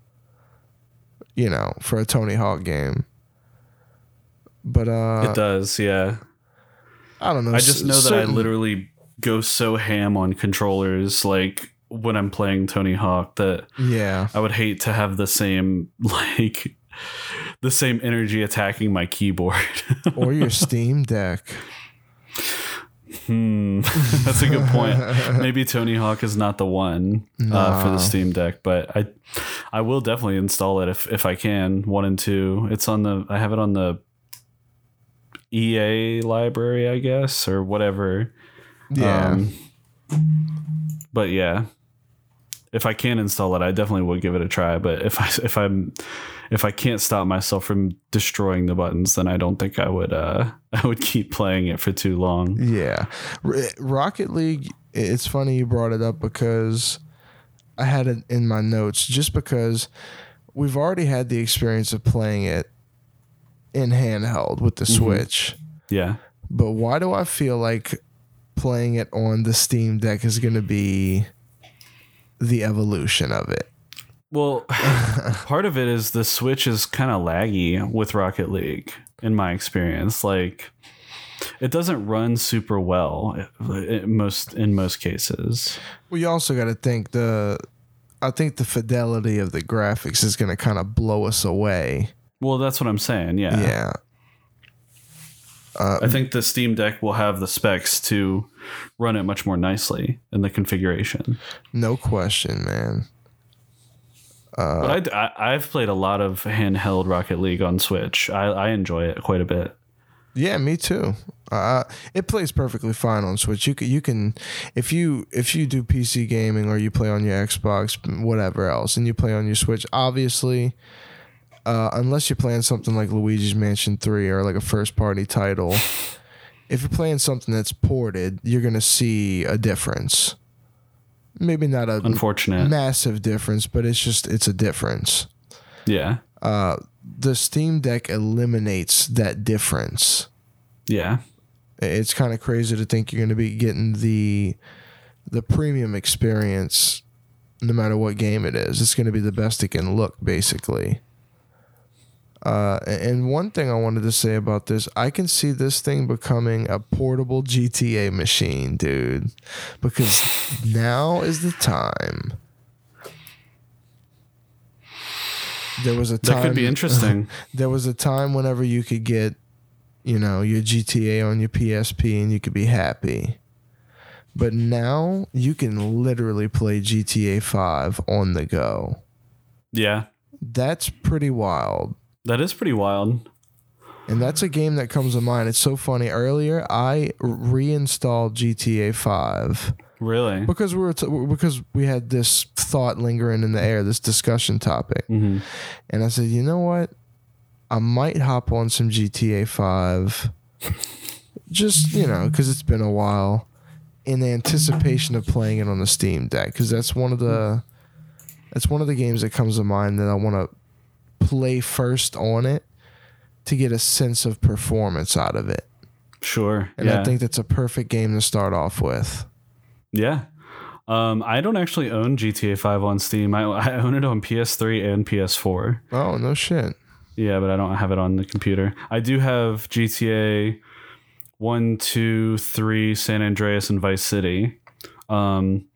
You know, for a Tony Hawk game. But uh, It does, yeah. I don't know. I just know that I literally go so ham on controllers, like when I'm playing Tony Hawk, that Yeah. I would hate to have the same like the same energy attacking my keyboard. or your Steam Deck. hmm, that's a good point. Maybe Tony Hawk is not the one uh, for the Steam Deck, but I I will definitely install it if if I can. One and two. It's on the I have it on the EA library, I guess, or whatever. Yeah. Um, but yeah, if I can install it, I definitely would give it a try. But if I if I'm if I can't stop myself from destroying the buttons, then I don't think I would. Uh, I would keep playing it for too long. Yeah. R- Rocket League, it's funny you brought it up because I had it in my notes just because we've already had the experience of playing it in handheld with the Switch. Yeah, But why do I feel like playing it on the Steam Deck is going to be the evolution of it? well, part of it is the Switch is kind of laggy with Rocket League, in my experience. Like, it doesn't run super well in most in most cases. Well, you also got to think the. I think the fidelity of the graphics is going to kind of blow us away. Well, that's what I'm saying. Yeah. Yeah. I think the Steam Deck will have the specs to run it much more nicely in the configuration. No question, man. but I, I, have played a lot of handheld Rocket League on Switch. I, I enjoy it quite a bit. Yeah, me too. Uh, it plays perfectly fine on Switch. You can, you can, if you if you do PC gaming or you play on your Xbox, whatever else, and you play on your Switch, obviously, uh, unless you're playing something like Luigi's Mansion Three or like a first party title, if you're playing something that's ported, you're gonna see a difference. Maybe not a Unfortunate. massive difference, but it's just it's a difference. yeah. Uh, the Steam Deck eliminates that difference. Yeah. It's kind of crazy to think you're going to be getting the the premium experience no matter what game it is. It's going to be the best it can look, basically. Uh, and one thing I wanted to say about this, I can see this thing becoming a portable GTA machine, dude, because now is the time. There was a time That could be interesting. there was a time whenever you could get, you know, your GTA on your PSP and you could be happy. But now you can literally play GTA 5 on the go. yeah. That's pretty wild. That is pretty wild. And that's a game that comes to mind. It's so funny. Earlier, I reinstalled GTA 5 Really. because we were t- because we had this thought lingering in the air, this discussion topic. hmm And I said, you know what? I might hop on some GTA 5. Just, you know, because it's been a while in anticipation of playing it on the Steam Deck. Because that's one of the. That's one of the games that comes to mind that I want to play first on it to get a sense of performance out of it. Sure. And yeah. I think that's a perfect game to start off with. Yeah. Um, I don't actually own GTA 5 on Steam. I, I own it on PS3 and PS4. Oh, no shit. Yeah, but I don't have it on the computer. I do have GTA 1, 2, 3, San Andreas, and Vice City. Um,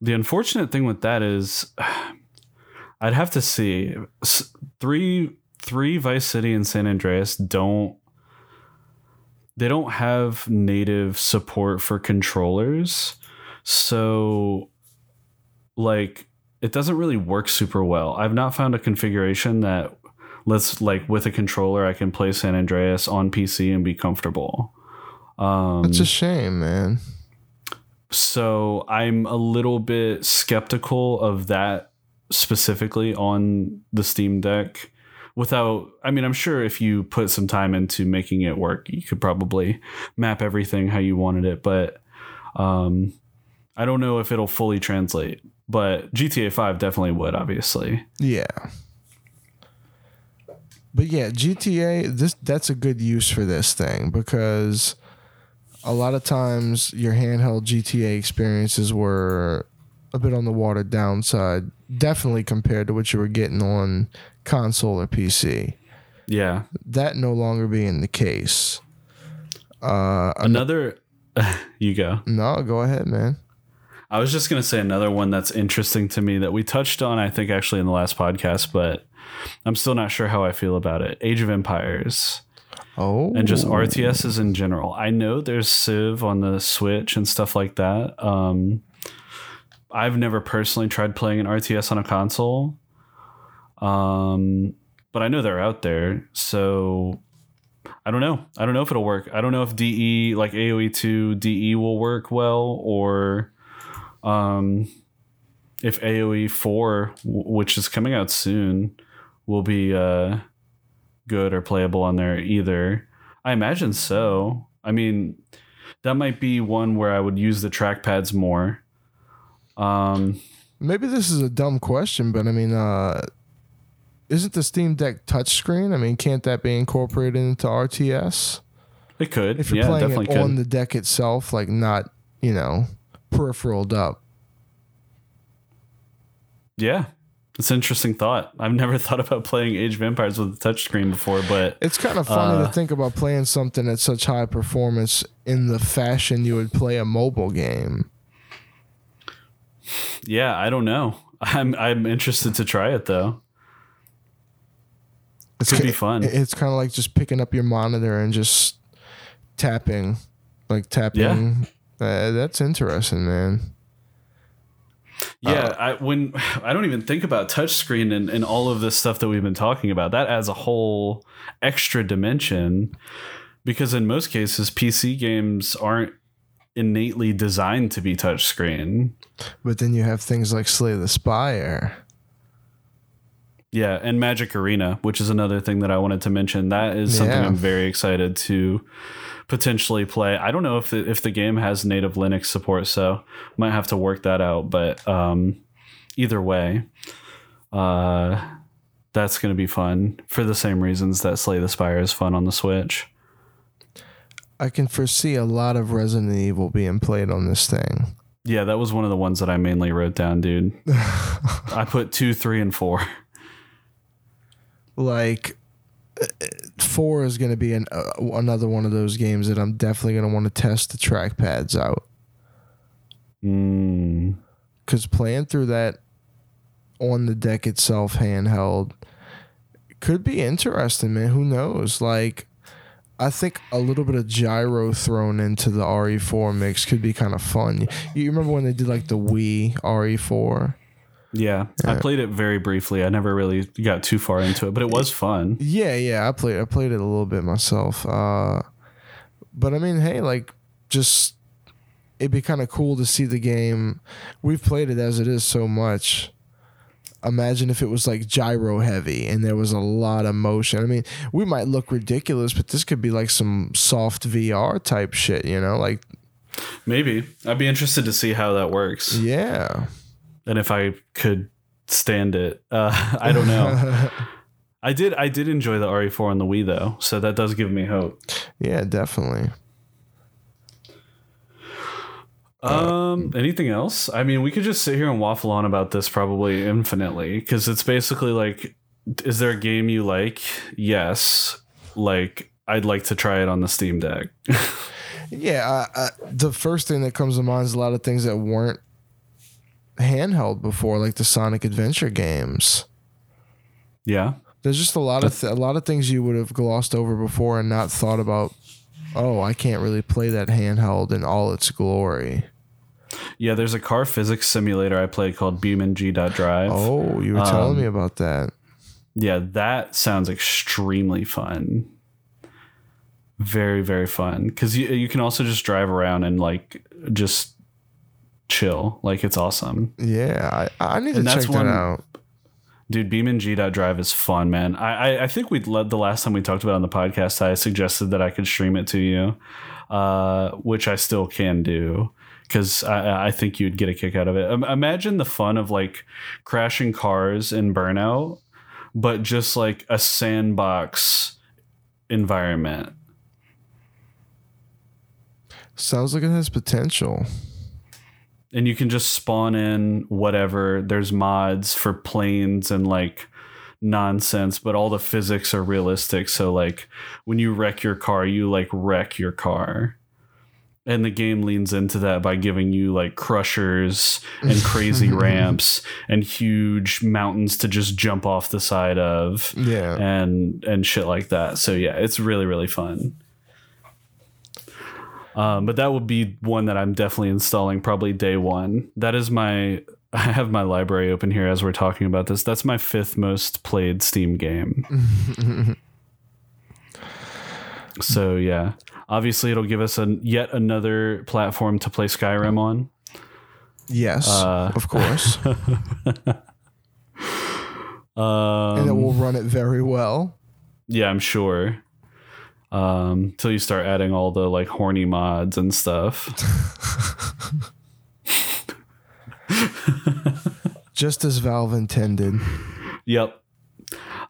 the unfortunate thing with that is I'd have to see. S- Three, three Vice City and San Andreas don't they don't have native support for controllers. So like it doesn't really work super well. I've not found a configuration that lets like with a controller I can play San Andreas on PC and be comfortable. Um It's a shame, man. so I'm a little bit skeptical of that specifically on the Steam Deck. Without, I mean, I'm sure if you put some time into making it work, you could probably map everything how you wanted it. But um, I don't know if it'll fully translate. But GTA 5 definitely would, obviously. Yeah. But yeah, GTA this that's a good use for this thing because a lot of times your handheld GTA experiences were a bit on the watered down side, definitely compared to what you were getting on console or PC. Yeah. That no longer being the case. Uh Another, you go. no, go ahead, man. I was just going to say another one that's interesting to me that we touched on, I think, actually, in the last podcast, but I'm still not sure how I feel about it. Age of Empires Oh. and just RTSs in general. I know there's Civ on the Switch and stuff like that. Um, I've never personally tried playing an RTS on a console, um, but I know they're out there. So I don't know. I don't know if it'll work. I don't know if DE like AOE two DE will work well or um, if AOE four, which is coming out soon, will be uh, good or playable on there either. I imagine so. I mean, that might be one where I would use the trackpads more. Um, Maybe this is a dumb question, but I mean, uh, isn't the Steam Deck touchscreen? I mean, can't that be incorporated into RTS? it could. If you're yeah, playing definitely it could. on the deck itself, like not, you know, peripheraled up. yeah. It's an interesting thought. I've never thought about playing Age of Empires with a touchscreen before, but It's kind of funny Uh, to think about playing something at such high performance in the fashion you would play a mobile game. Yeah, I don't know. I'm I'm interested to try it though. It's Could be fun. It's kind of like just picking up your monitor and just tapping, like tapping. Uh, that's interesting, man. Yeah, I when I don't even think about touchscreen and, and all of this stuff that we've been talking about. That adds a whole extra dimension because in most cases PC games aren't innately designed to be touchscreen. But then you have things like Slay the Spire. Yeah, and Magic Arena, which is another thing that I wanted to mention. That is something Yeah. I'm very excited to potentially play. I don't know if the, if the game has native Linux support, so might have to work that out. But um, either way, uh, that's going to be fun for the same reasons that Slay the Spire is fun on the Switch. I can foresee a lot of Resident Evil being played on this thing. Yeah, that was one of the ones that I mainly wrote down, dude. I put two, three, and four. Like four is going to be an, uh, another one of those games that I'm definitely going to want to test the trackpads out Mm, because playing through that on the deck itself handheld could be interesting, man. Who knows? Like, I think a little bit of gyro thrown into the RE4 mix could be kind of fun. You remember when they did like the Wii RE4? yeah, I played it very briefly. I never really got too far into it, but it was fun. Yeah, yeah, I played I played it a little bit myself. Uh but I mean, hey, like just it'd be kind of cool to see the game. We've played it as it is so much. Imagine if it was like gyro heavy and there was a lot of motion. I mean, we might look ridiculous, but this could be like some soft VR type shit, you know? Like, Maybe I'd be interested to see how that works, yeah. and if I could stand it. Uh, I don't know. I did. I did enjoy the RE4 on the Wii though, so that does give me hope. yeah, definitely. Um, anything else? I mean, we could just sit here and waffle on about this probably infinitely because it's basically like, is there a game you like? Yes. Like, I'd like to try it on the Steam Deck. Yeah, uh, uh, the first thing that comes to mind is a lot of things that weren't handheld before, like the Sonic Adventure games. yeah. There's just a lot of th- a lot of things you would have glossed over before and not thought about. Oh, I can't really play that handheld in all its glory. Yeah. There's a car physics simulator I played called BeamNG.drive. Oh, you were telling Um, me about that. Yeah, that sounds extremely fun. Very, very fun. Because you, you can also just drive around and like just chill. Like it's awesome. Yeah, I, I need to and check that's that one- out. Dude, BeamNG.drive is fun, man. I, I, I think we led the last time we talked about it on the podcast. I suggested that I could stream it to you, uh, which I still can do because I, I think you'd get a kick out of it. Imagine the fun of like crashing cars in Burnout, but just like a sandbox environment. Sounds like it has potential. and you can just spawn in whatever there's mods for planes and like nonsense but all the physics are realistic so like when you wreck your car you like wreck your car and the game leans into that by giving you like crushers and crazy ramps and huge mountains to just jump off the side of Yeah. and and shit like that. So yeah, it's really really fun. Um, but that would be one that I'm definitely installing probably day one. That is my I have my library open here as we're talking about this. That's my fifth most played Steam game. so yeah, obviously it'll give us a yet another platform to play Skyrim on. Yes, Uh, of course. Um, and it will run it very well. Yeah, I'm sure. Um, till you start adding all the like horny mods and stuff. Just as Valve intended. yep.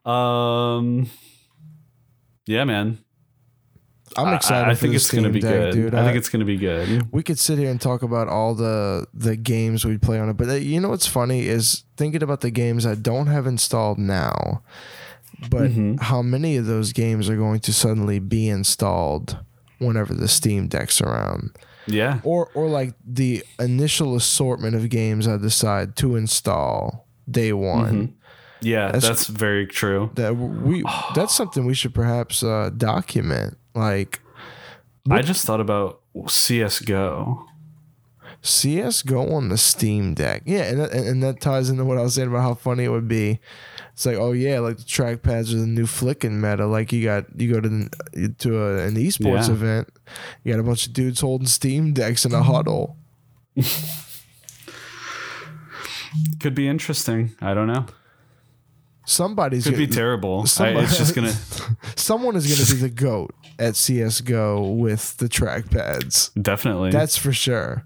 Um. Yeah, man. I'm excited I, I for think it's gonna Steam be Deck, good. dude. I think it's gonna be good. we could sit here and talk about all the the games we'd play on it, but uh, you know what's funny is thinking about the games I don't have installed now, but Mm-hmm. how many of those games are going to suddenly be installed whenever the Steam Deck's around, Yeah. or or like the initial assortment of games I decide to install day one. Mm-hmm. Yeah, That's- that's, very true. That we that's something we should perhaps uh, document, like. I just thought about CS:GO. CS:GO on the Steam Deck. Yeah, and that, and that ties into what I was saying about how funny it would be. It's like, oh yeah, like the trackpads are the new flicking meta. Like you got you go to to a, an esports Yeah. event, you got a bunch of dudes holding Steam decks in a mm-hmm. huddle. Could be interesting. I don't know. Somebody's Could gonna, be terrible. I, it's just gonna someone is gonna be the goat at CS:GO with the trackpads. definitely. That's for sure.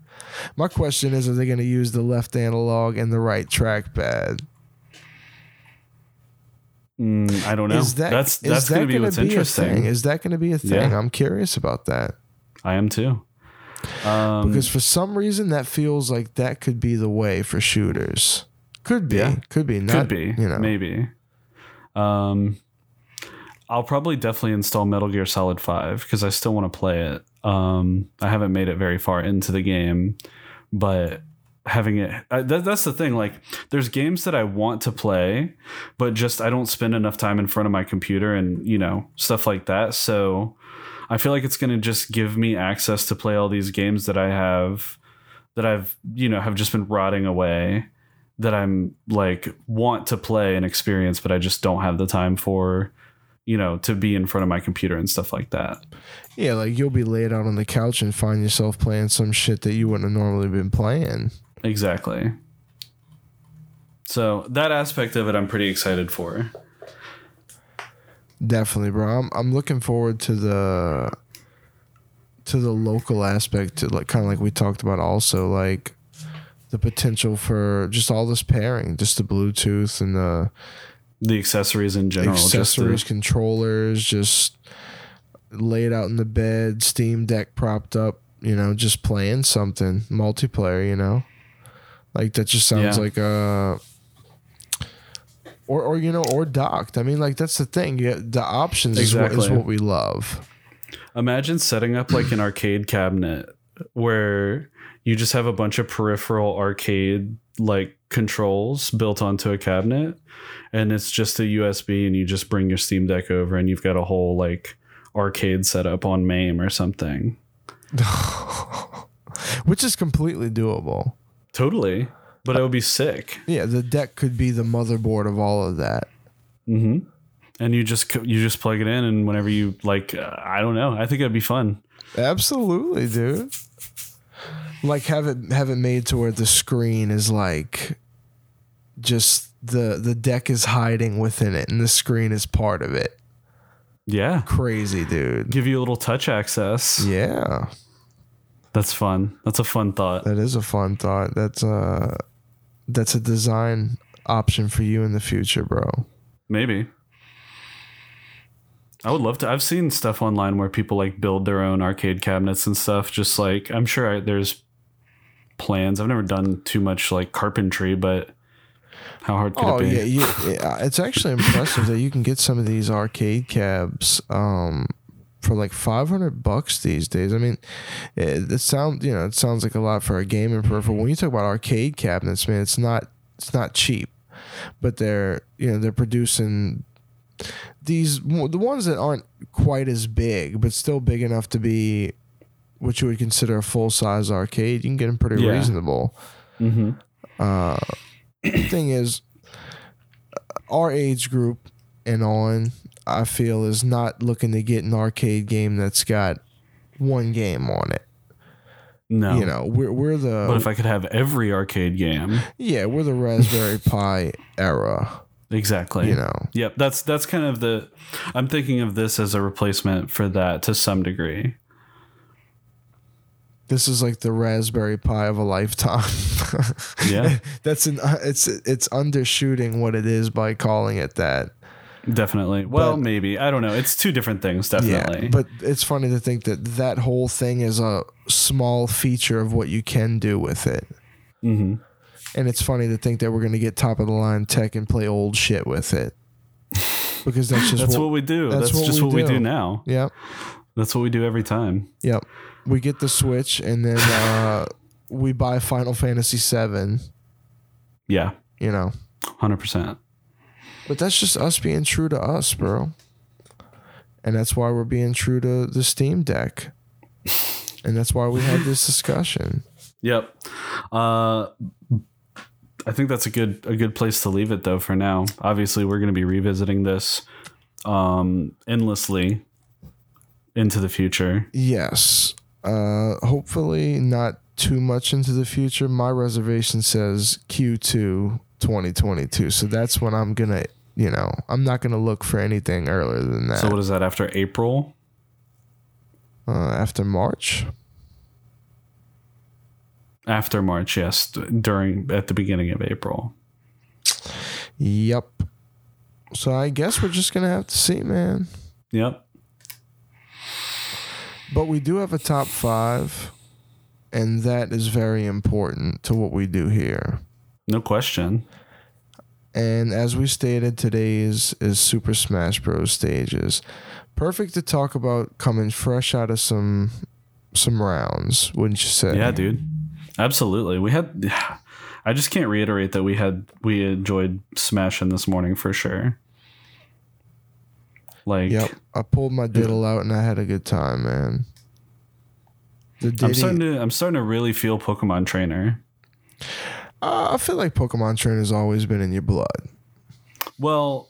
My question is: Are they going to use the left analog and the right trackpad? Mm, I don't know. Is that that's that's that gonna be what's be interesting. Is that going to be a thing? Yeah. I'm curious about that I am too. Um, because for some reason that feels like that could be the way for shooters. Could be. Yeah. Could be. Not, could be You know. maybe. Um, I'll probably definitely install Metal Gear Solid Five because I still want to play it. Um, I haven't made it very far into the game, but having it I, that, that's the thing like there's games that i want to play but just i don't spend enough time in front of my computer and you know stuff like that so i feel like it's going to just give me access to play all these games that i have that i've you know have just been rotting away that i'm like want to play and experience but i just don't have the time for you know to be in front of my computer and stuff like that Yeah, like you'll be laid out on the couch and find yourself playing some shit that you wouldn't have normally been playing. Exactly. So that aspect of it, I'm pretty excited for. Definitely, bro. I'm I'm looking forward to the to the local aspect to like kind of like we talked about also like the potential for just all this pairing, just the Bluetooth and the The accessories in general, accessories, just the, controllers, just laid out in the bed, Steam Deck propped up, you know, just playing something multiplayer, you know, like that just sounds Yeah. like a. Or, or you know, or docked. I mean, like that's the thing. Yeah, the options is, what, is what we love. imagine setting up like an arcade cabinet where you just have a bunch of peripheral arcade like controls built onto a cabinet, and it's just a USB, and you just bring your Steam Deck over, and you've got a whole like arcade setup on MAME or something. which is completely doable. Totally, but it would be sick. Yeah, the deck could be the motherboard of all of that. Mm-hmm. And you just you just plug it in, and whenever you like, uh, I don't know. I think it'd be fun. Absolutely, dude. Like have it have it made to where the screen is like just the the deck is hiding within it and the screen is part of it. Yeah, Crazy, dude. give you a little touch access. Yeah. That's fun. That's a fun thought. That is a fun thought. That's a that's a design option for you in the future, bro. Maybe. I would love to. I've seen stuff online where people like build their own arcade cabinets and stuff. Just like I'm sure I, there's plans. I've never done too much like carpentry, but how hard could Oh it be? yeah, you, yeah, it's actually impressive that you can get some of these arcade cabs um, for like five hundred bucks these days. I mean, it, it sounds you know it sounds like a lot for a gaming peripheral. When you talk about arcade cabinets, man, it's not it's not cheap, but they're you know they're producing these the ones that aren't quite as big, but still big enough to be what you would consider a full size arcade. You can get them pretty Yeah. reasonable Mm-hmm. uh, thing is, our age group and on, I feel, is not looking to get an arcade game that's got one game on it. No. You know, we're we're the but if I could have every arcade game, yeah, we're the Raspberry Pi era. exactly. You know, Yep, that's that's kind of the. I'm thinking of this as a replacement for that to some degree. This is like the Raspberry Pi of a lifetime. Yeah, that's an it's it's undershooting what it is by calling it that. definitely. Well, But- maybe I don't know. It's two different things, definitely. Yeah, but it's funny to think that that whole thing is a small feature of what you can do with it. hmm And it's funny to think that we're going to get top of the line tech and play old shit with it. Because that's just that's what, what we do. that's That's, what just we what we do. do now. Yep. That's what we do every time. Yep. We get the Switch and then uh, we buy Final Fantasy VII. Yeah, you know. hundred percent. But that's just us being true to us, bro. And that's why we're being true to the Steam Deck. And that's why we had this discussion. Yep. Uh, I think that's a good a good place to leave it though for now. Obviously, we're going to be revisiting this um, endlessly into the future. Yes. Uh, hopefully not too much into the future. My reservation says Q2 2022. So that's when I'm going to, you know, I'm not gonna look for anything earlier than that. So what is that after April? uh, after March. After March, yes, during at the beginning of April. Yep. So I guess we're just gonna have to see, man. Yep. But we do have a top five, and that is very important to what we do here. No question. And as we stated, today is, is Super Smash Bros. stages. Perfect to talk about coming fresh out of some some rounds, wouldn't you say? Yeah, dude. Absolutely. We had I just can't reiterate that we had we enjoyed smashing this morning for sure. Like Yep. I pulled my diddle out and I had a good time, man. I'm starting to I'm starting to really feel Pokemon Trainer. uh, I feel like Pokemon Train has always been in your blood. Well,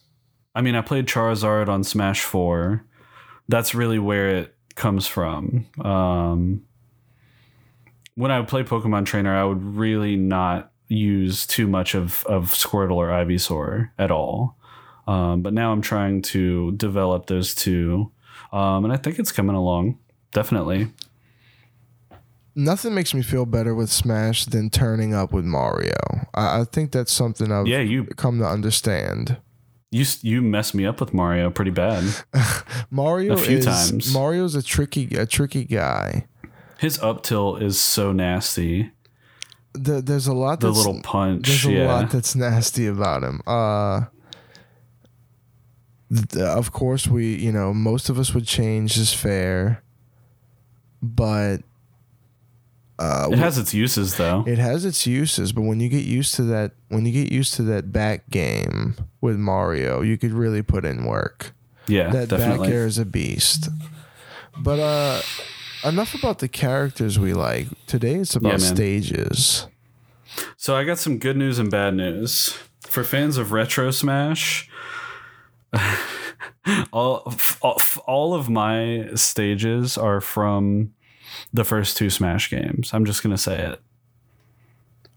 I mean, I played Charizard on Smash 4. That's really where it comes from. Um, when I would play Pokemon Trainer, I would really not use too much of, of Squirtle or Ivysaur at all. Um, but now I'm trying to develop those two. Um, and I think it's coming along. Definitely. Nothing makes me feel better with Smash than turning up with Mario. I, I think that's something I've Yeah, you come to understand. you you messed me up with Mario pretty bad. Mario A few is times. Mario's a tricky a tricky guy. His up tilt is so nasty. The, there's a lot The that's little punch. there's a lot that's nasty about him. Uh th- of course we, you know, most of us would change is fair. But uh It has its uses though. it has its uses, but when you get used to that when you get used to that back game with Mario, you could really put in work. yeah, that definitely. back air is a beast. But uh enough about the characters we like. Today it's about Yeah, stages. So I got some good news and bad news for fans of Retro Smash. all, f- all all of my stages are from the first two Smash games. I'm just gonna say it.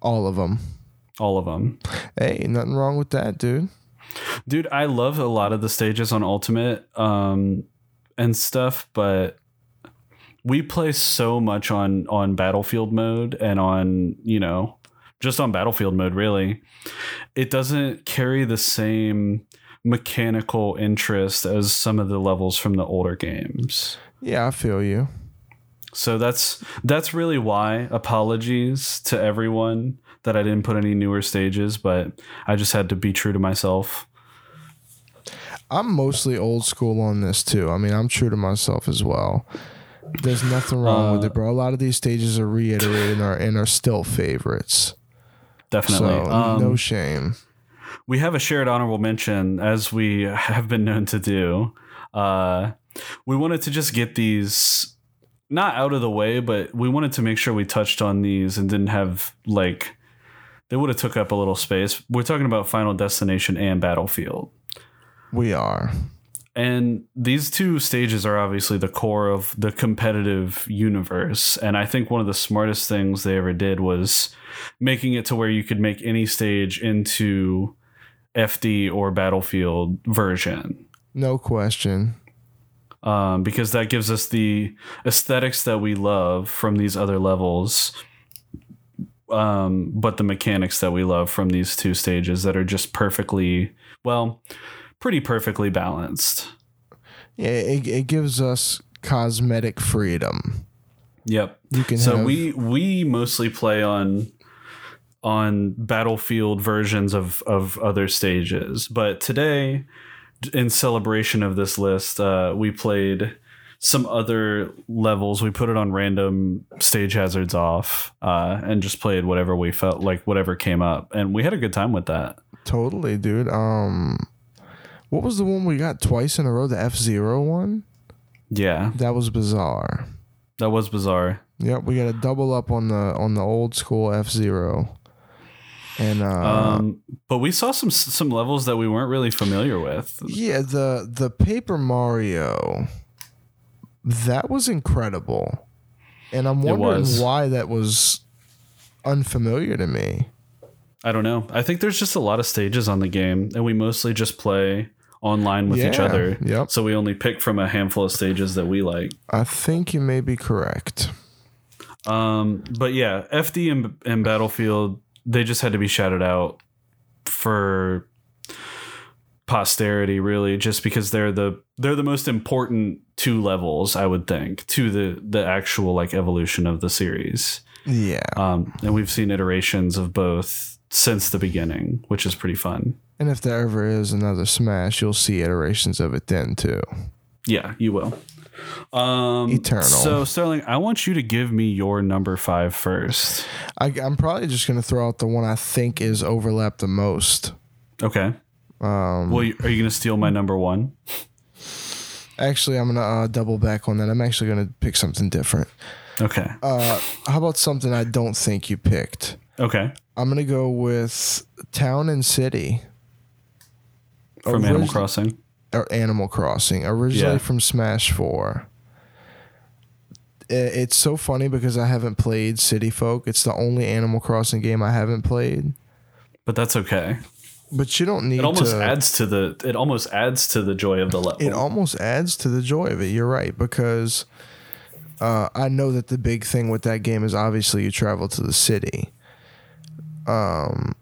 All of them. All of them. Hey, nothing wrong with that, dude. Dude, I love a lot of the stages on Ultimate um, and stuff, but we play so much on on Battlefield mode and on you know just on Battlefield mode. Really, it doesn't carry the same mechanical interest as some of the levels from the older games. Yeah, I feel you. So that's that's really why. Apologies to everyone that I didn't put any newer stages, but I just had to be true to myself. I'm mostly old school on this too. I mean, I'm true to myself as well. There's nothing wrong with Uh, it, bro. A lot of these stages are reiterated and are, and are still favorites. Definitely. So Um, no shame. We have a shared honorable mention, as we have been known to do. Uh, we wanted to just get these not out of the way, but we wanted to make sure we touched on these and didn't have like they would have took up a little space. We're talking about Final Destination and Battlefield. We are. And these two stages are obviously the core of the competitive universe. And I think one of the smartest things they ever did was making it to where you could make any stage into FD or Battlefield version. No question. Um, because that gives us the aesthetics that we love from these other levels, um, but the mechanics that we love from these two stages that are just perfectly, well, pretty perfectly balanced. Yeah, it, it gives us cosmetic freedom. Yep. You can so have we we mostly play on on battlefield versions of of other stages but today in celebration of this list uh we played some other levels we put it on random stage hazards off uh and just played whatever we felt like whatever came up and we had a good time with that totally, dude. Um, what was the one we got twice in a row? The F Zero one. yeah That was bizarre. that was bizarre Yep, we got to double up on the on the old school F Zero. And uh, um but we saw some some levels that we weren't really familiar with yeah, the the Paper Mario, that was incredible, and I'm wondering why that was unfamiliar to me. I don't know. I think there's just a lot of stages on the game, and we mostly just play online with each other. yep. So we only pick from a handful of stages that we like. I think you may be correct. Um, but yeah, FD and, and Battlefield, they just had to be shouted out for posterity, really, just because they're the they're the most important two levels, I would think, to the the actual like evolution of the series. Yeah. Um, and we've seen iterations of both since the beginning, which is pretty fun. And if there ever is another Smash, you'll see iterations of it then too. Yeah, you will. Um, Eternal. So Sterling, I want you to give me your number five first. I, I'm probably just gonna throw out the one I think is overlapped the most. Okay. Um, Well, are you going to steal my number one? actually, I'm gonna uh, double back on that. I'm actually gonna pick something different. Okay. Uh, how about something I don't think you picked? Okay. I'm gonna go with Town and City From Animal Crossing. Or Animal Crossing, originally Yeah. from Smash Four. It's so funny because I haven't played City Folk. It's the only Animal Crossing game I haven't played. But that's okay. But you don't need It almost to. adds to the it almost adds to the joy of the level. it almost adds to the joy of it. You're right because uh, I know that the big thing with that game is obviously you travel to the city. Um,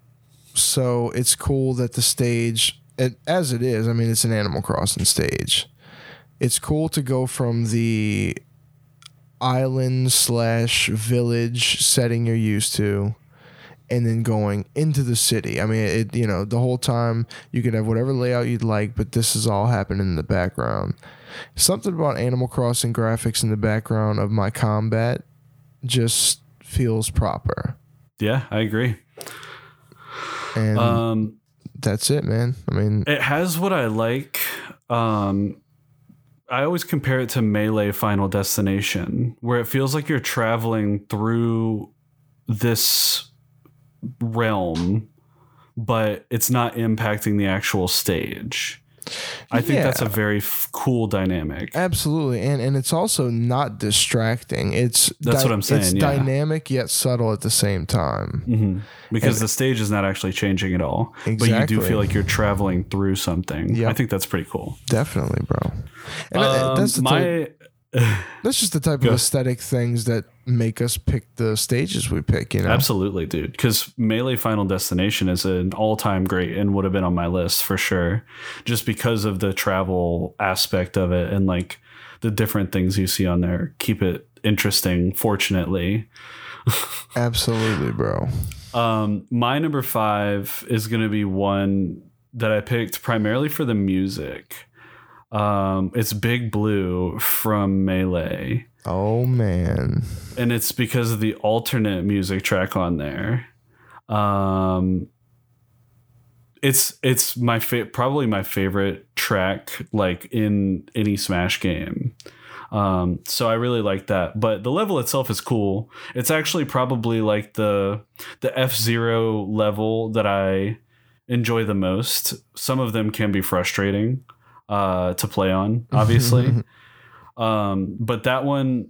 so it's cool that the stage, it, as it is, I mean, it's an Animal Crossing stage. It's cool to go from the island slash village setting you're used to and then going into the city. I mean, it you know the whole time you could have whatever layout you'd like, but this is all happening in the background. Something about Animal Crossing graphics in the background of my combat just feels proper, yeah, I agree. and Um, that's it, man. I mean, it has what I like. Um, I always compare it to Melee Final Destination, where it feels like you're traveling through this realm, but it's not impacting the actual stage. I think that's a very f- cool dynamic. absolutely, and and it's also not distracting. It's That's what I'm It's saying, yeah. dynamic yet subtle at the same time. hmm Because the stage is not actually changing at all, but you do feel like you're traveling through something. Yep. I think that's pretty cool. Definitely, bro. And uh, Um, that's the type, my that's just the type of aesthetic things that make us pick the stages we pick. You know, Absolutely, dude. Because Melee Final Destination is an all time great and would have been on my list for sure. Just because of the travel aspect of it and like the different things you see on there keep it interesting, fortunately. absolutely, bro. Um, my number five is going to be one that I picked primarily for the music. Um, it's Big Blue from Melee. Oh man, and it's because of the alternate music track on there. Um, it's it's my fa- probably my favorite track like in any Smash game. Um, so I really like that. But the level itself is cool. It's actually probably like the the F Zero level that I enjoy the most. Some of them can be frustrating uh, to play on, obviously. um, but that one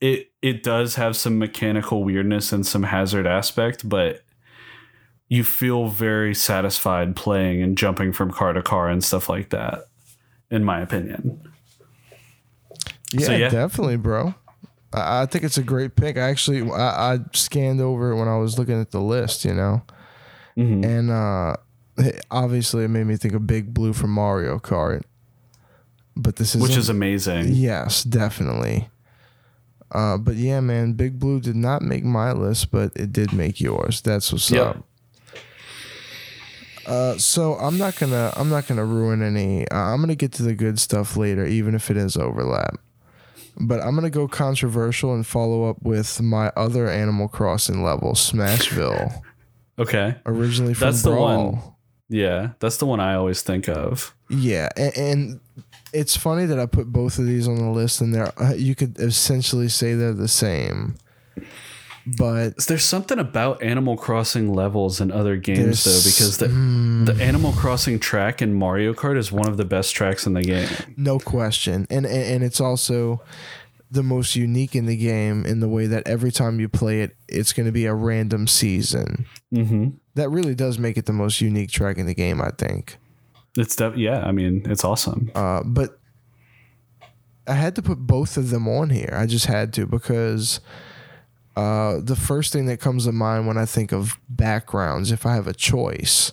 it it does have some mechanical weirdness and some hazard aspect, but you feel very satisfied playing and jumping from car to car and stuff like that. In my opinion, yeah, So, yeah. definitely, bro. I, I think it's a great pick. I actually I, I scanned over it when I was looking at the list. You know, Mhm. and uh, obviously it made me think of Big Blue from Mario Kart. But this is which is amazing. Yes, definitely. Uh, but yeah, man, Big Blue did not make my list, but it did make yours. That's what's Yeah. up. Uh, so I'm not gonna I'm not gonna ruin any. Uh, I'm gonna get to the good stuff later, even if it is overlap. But I'm gonna go controversial and follow up with my other Animal Crossing level, Smashville, Okay, originally from That's the Brawl. one. Yeah, that's the one I always think of. Yeah, and, and it's funny that I put both of these on the list, and they're uh, you could essentially say they're the same, but There's something about Animal Crossing levels and other games mm. though, because the the Animal Crossing track in Mario Kart is one of the best tracks in the game. no question, and, and and it's also the most unique in the game in the way that every time you play it, it's going to be a random season. Mm-hmm. That really does make it the most unique track in the game, I think. It's def- yeah, I mean, it's awesome. Uh, but I had to put both of them on here. I just had to because uh, the first thing that comes to mind when I think of backgrounds, if I have a choice,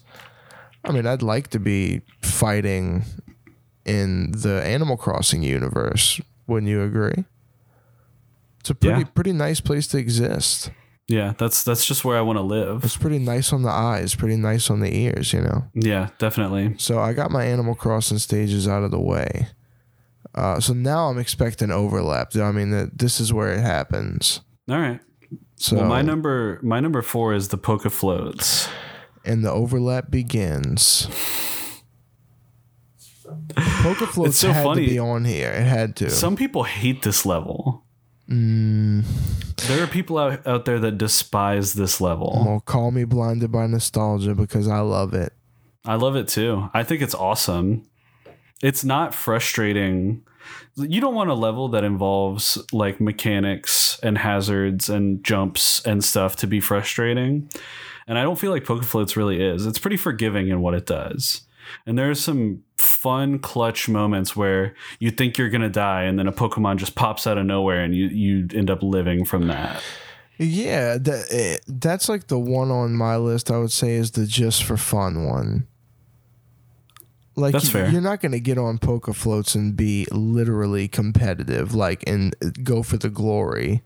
I mean, I'd like to be fighting in the Animal Crossing universe. Wouldn't you agree? It's a pretty Yeah. pretty nice place to exist. Yeah, that's that's just where I want to live. It's pretty nice on the eyes, pretty nice on the ears, you know. Yeah, definitely. So I got my Animal Crossing stages out of the way. Uh, so now I'm expecting overlap. I mean, that this is where it happens. All right. So well, my number my number four is the Poke Floats. and the overlap begins. Poker floats so had funny. to be on here. It had to. Some people hate this level. Mm, There are people out, out there that despise this level. well, call me blinded by nostalgia because I love it. I love it too. I think it's awesome. It's not frustrating. You don't want a level that involves like mechanics and hazards and jumps and stuff to be frustrating. And I don't feel like Poke Floats really is. It's pretty forgiving in what it does. And there are some fun clutch moments where you think you're gonna die and then a Pokemon just pops out of nowhere and you, you end up living from that. Yeah, that eh, that's like the one on my list. I would say is the just for fun one. Like That's fair. you're not going to get on Poke Floats and be literally competitive, like and go for the glory,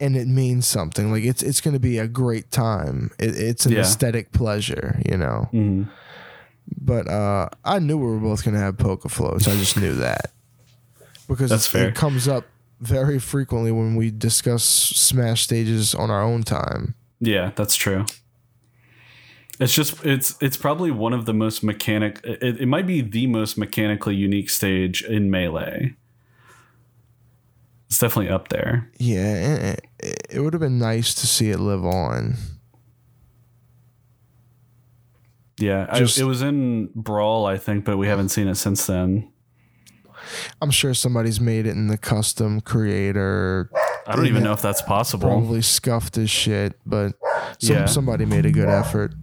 and it means something. Like it's it's going to be a great time. It, it's an Yeah. aesthetic pleasure, you know. Mhm. But uh, I knew we were both going to have Poke Floats. I just knew that because That's fair. it comes up very frequently when we discuss Smash stages on our own time. Yeah, that's true. It's just it's it's probably one of the most mechanic. It, it might be the most mechanically unique stage in melee. It's definitely up there. Yeah, it, it would have been nice to see it live on. Yeah, I, it was in Brawl, I think, but we haven't seen it since then. I'm sure somebody's made it in the custom creator, I don't even know if that's possible. probably scuffed as shit, but some, Yeah. somebody made a good effort.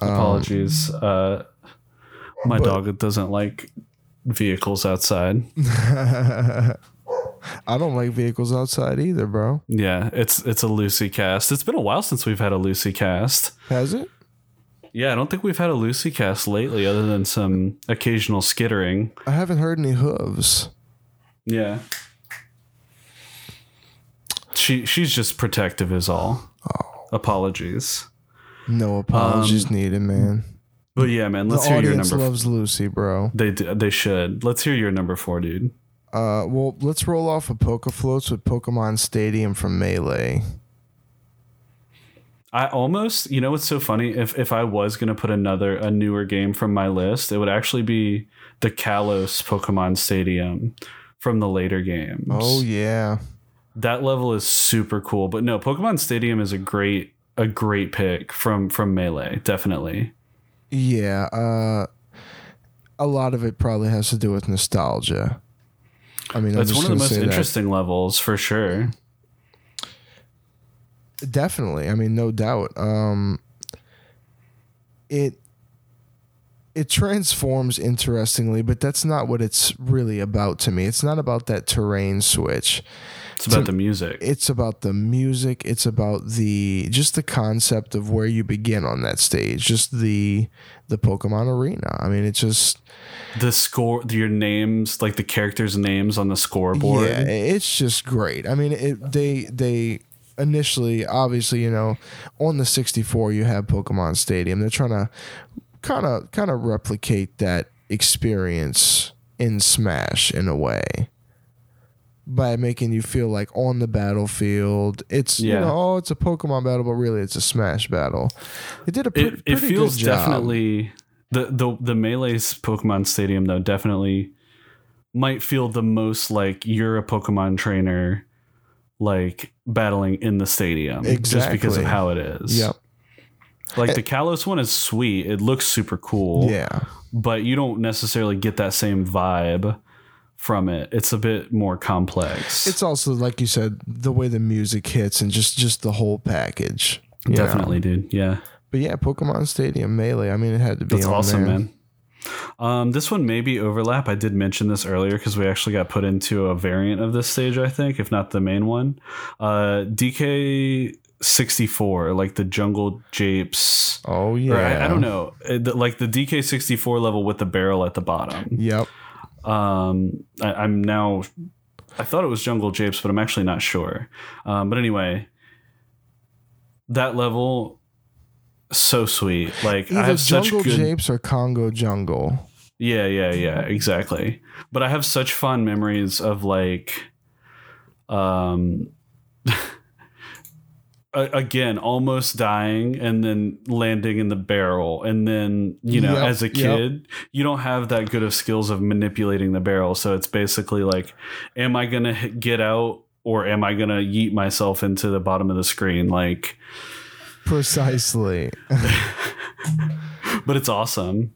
Um, Apologies. Uh, my but- dog doesn't like vehicles outside. I don't like vehicles outside either, bro. Yeah, it's it's a Lucy cast. It's been a while since we've had a Lucy cast. Has it? Yeah, I don't think we've had a Lucy cast lately, other than some occasional skittering. I haven't heard any hooves. Yeah. She she's just protective is all. Apologies. No apologies needed, man. But yeah, man, let's hear your audience number. loves Lucy, bro. they they should. Let's hear your number 4, dude. Uh, well, let's roll off of Poke Floats with Pokemon Stadium from Melee. I almost, you know what's so funny? If if I was going to put another a newer game from my list, it would actually be the Kalos Pokemon Stadium from the later games. Oh yeah, that level is super cool. But no, Pokemon Stadium is a great a great pick from from Melee, definitely. yeah. Uh, a lot of it probably has to do with nostalgia. I mean, That's one of the most say that. interesting levels for sure. Definitely. I mean, no doubt. Um, it it transforms interestingly, but that's not what it's really about to me. It's not about that terrain switch. It's about So- the music. It's about the music. It's about the just the concept of where you begin on that stage. Just the the Pokemon arena. I mean, it's just the score, your names, like the characters' names on the scoreboard. Yeah, it's just great. I mean, it, they they initially, obviously, you know, on the 64, you have Pokemon Stadium. They're trying to kind of kind of replicate that experience in Smash in a way by making you feel like on the battlefield. It's you know, oh, it's a Pokemon battle, but really it's a Smash battle. It did a pre- it, pretty it feels definitely the the the melee's Pokemon Stadium though definitely might feel the most like you're a Pokemon trainer, like battling in the stadium, just because of how it is. Yep. Like the Kalos one is sweet; it looks super cool. Yeah. but you don't necessarily get that same vibe from it. It's a bit more complex. It's also like you said, the way the music hits and just just the whole package. you know? definitely, dude. Yeah. But yeah, Pokemon Stadium Melee. I mean, it had to be That's awesome, there. man. Um, this one may be overlap. I did mention this earlier because we actually got put into a variant of this stage, I think, if not the main one. Uh, DK 64, like the Jungle Japes. Oh yeah. I, I don't know, uh, like the DK 64 level with the barrel at the bottom. Yep. Um, I, I'm now. I thought it was Jungle Japes, but I'm actually not sure. Um, but anyway, that level, so sweet. Like I Either have such Jungle good. Japes or Congo Jungle. Yeah, yeah, yeah, exactly. But I have such fond memories of like, um, again, almost dying and then landing in the barrel. And then, you know, Yep, as a yep. kid, you don't have that good of skills of manipulating the barrel. So it's basically like, am I going to get out or am I going to yeet myself into the bottom of the screen? Like, Precisely. but it's awesome.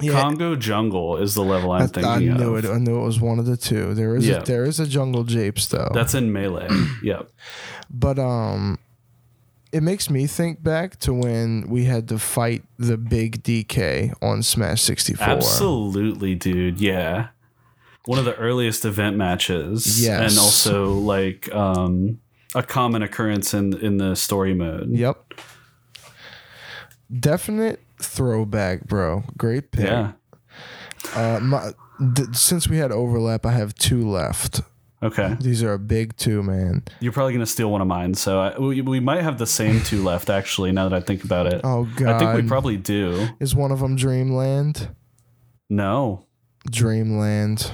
Yeah. Congo Jungle is the level I'm I, thinking I knew of. it. I knew it was one of the two. There is Yeah. a, there is a Jungle Japes though. That's in melee. yep. But um it makes me think back to when we had to fight the big DK on Smash 64. Absolutely, dude. Yeah. One of the earliest event matches. Yes. And also like um a common occurrence in in the story mode. Yep. Definite throwback, bro. Great pick. Yeah. Uh, my, th- since we had overlap, I have two left. Okay. These are a big two, man. You're probably gonna steal one of mine, so I, we, we might have the same two left. Actually, now that I think about it, Oh god. I think we probably do. is one of them Dreamland? No. Dreamland.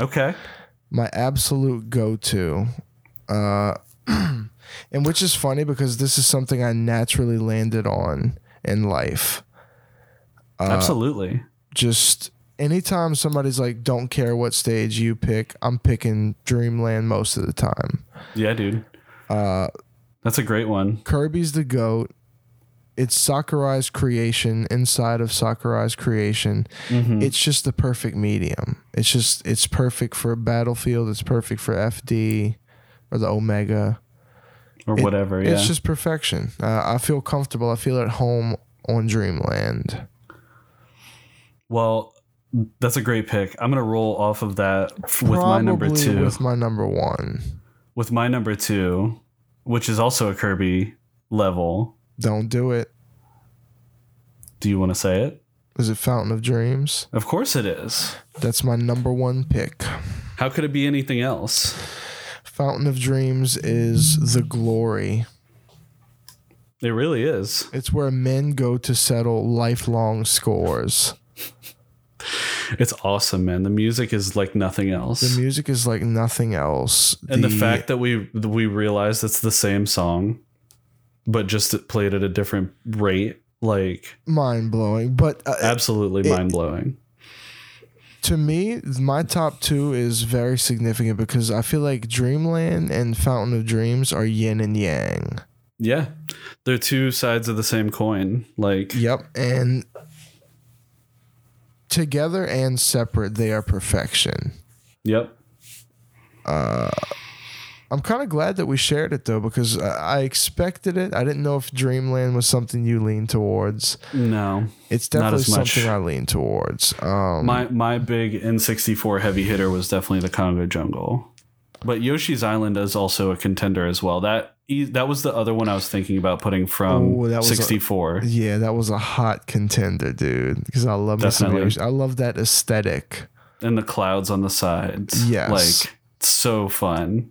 Okay. my absolute go-to uh and which is funny because this is something i naturally landed on in life Uh, Absolutely. just anytime somebody's like don't care what stage you pick i'm picking dreamland most of the time Yeah, dude. uh That's a great one. kirby's the goat it's sakurai's creation inside of sakurai's creation Mhm. it's just the perfect medium. It's just it's perfect for Battlefield. It's perfect for FD or the Omega. Or it- whatever. Yeah. It's just perfection. Uh, I feel comfortable. I feel at home on Dreamland. Well, that's a great pick. I'm gonna roll off of that with my number two. With my number one. with my number two, which is also a Kirby level. Don't do it. Do you want to say it? Is it Fountain of Dreams? Of course it is. That's my number one pick. How could it be anything else? Fountain of Dreams is the glory. It really is. It's where men go to settle lifelong scores. It's awesome, man. The music is like nothing else. The music is like nothing else. and the, fact that we we realized it's the same song, but just it played at a different rate, like mind blowing. But uh, absolutely mind blowing. To me, my top two is very significant because I feel like Dreamland and Fountain of Dreams are yin and yang. Yeah, they're two sides of the same coin. Like Yep. And together and separate, they are perfection. yep. Uh, I'm kind of glad that we shared it though because I expected it. I didn't know if Dreamland was something you lean towards. No, It's definitely something I lean towards. Um, my my big N64 heavy hitter was definitely the Congo Jungle, but Yoshi's Island is also a contender as well. That that was the other one I was thinking about putting from Oh, that was a- 64. yeah, that was a hot contender, dude. Because I love. Yoshi. I love that aesthetic. and the clouds on the sides. Yes. like so fun.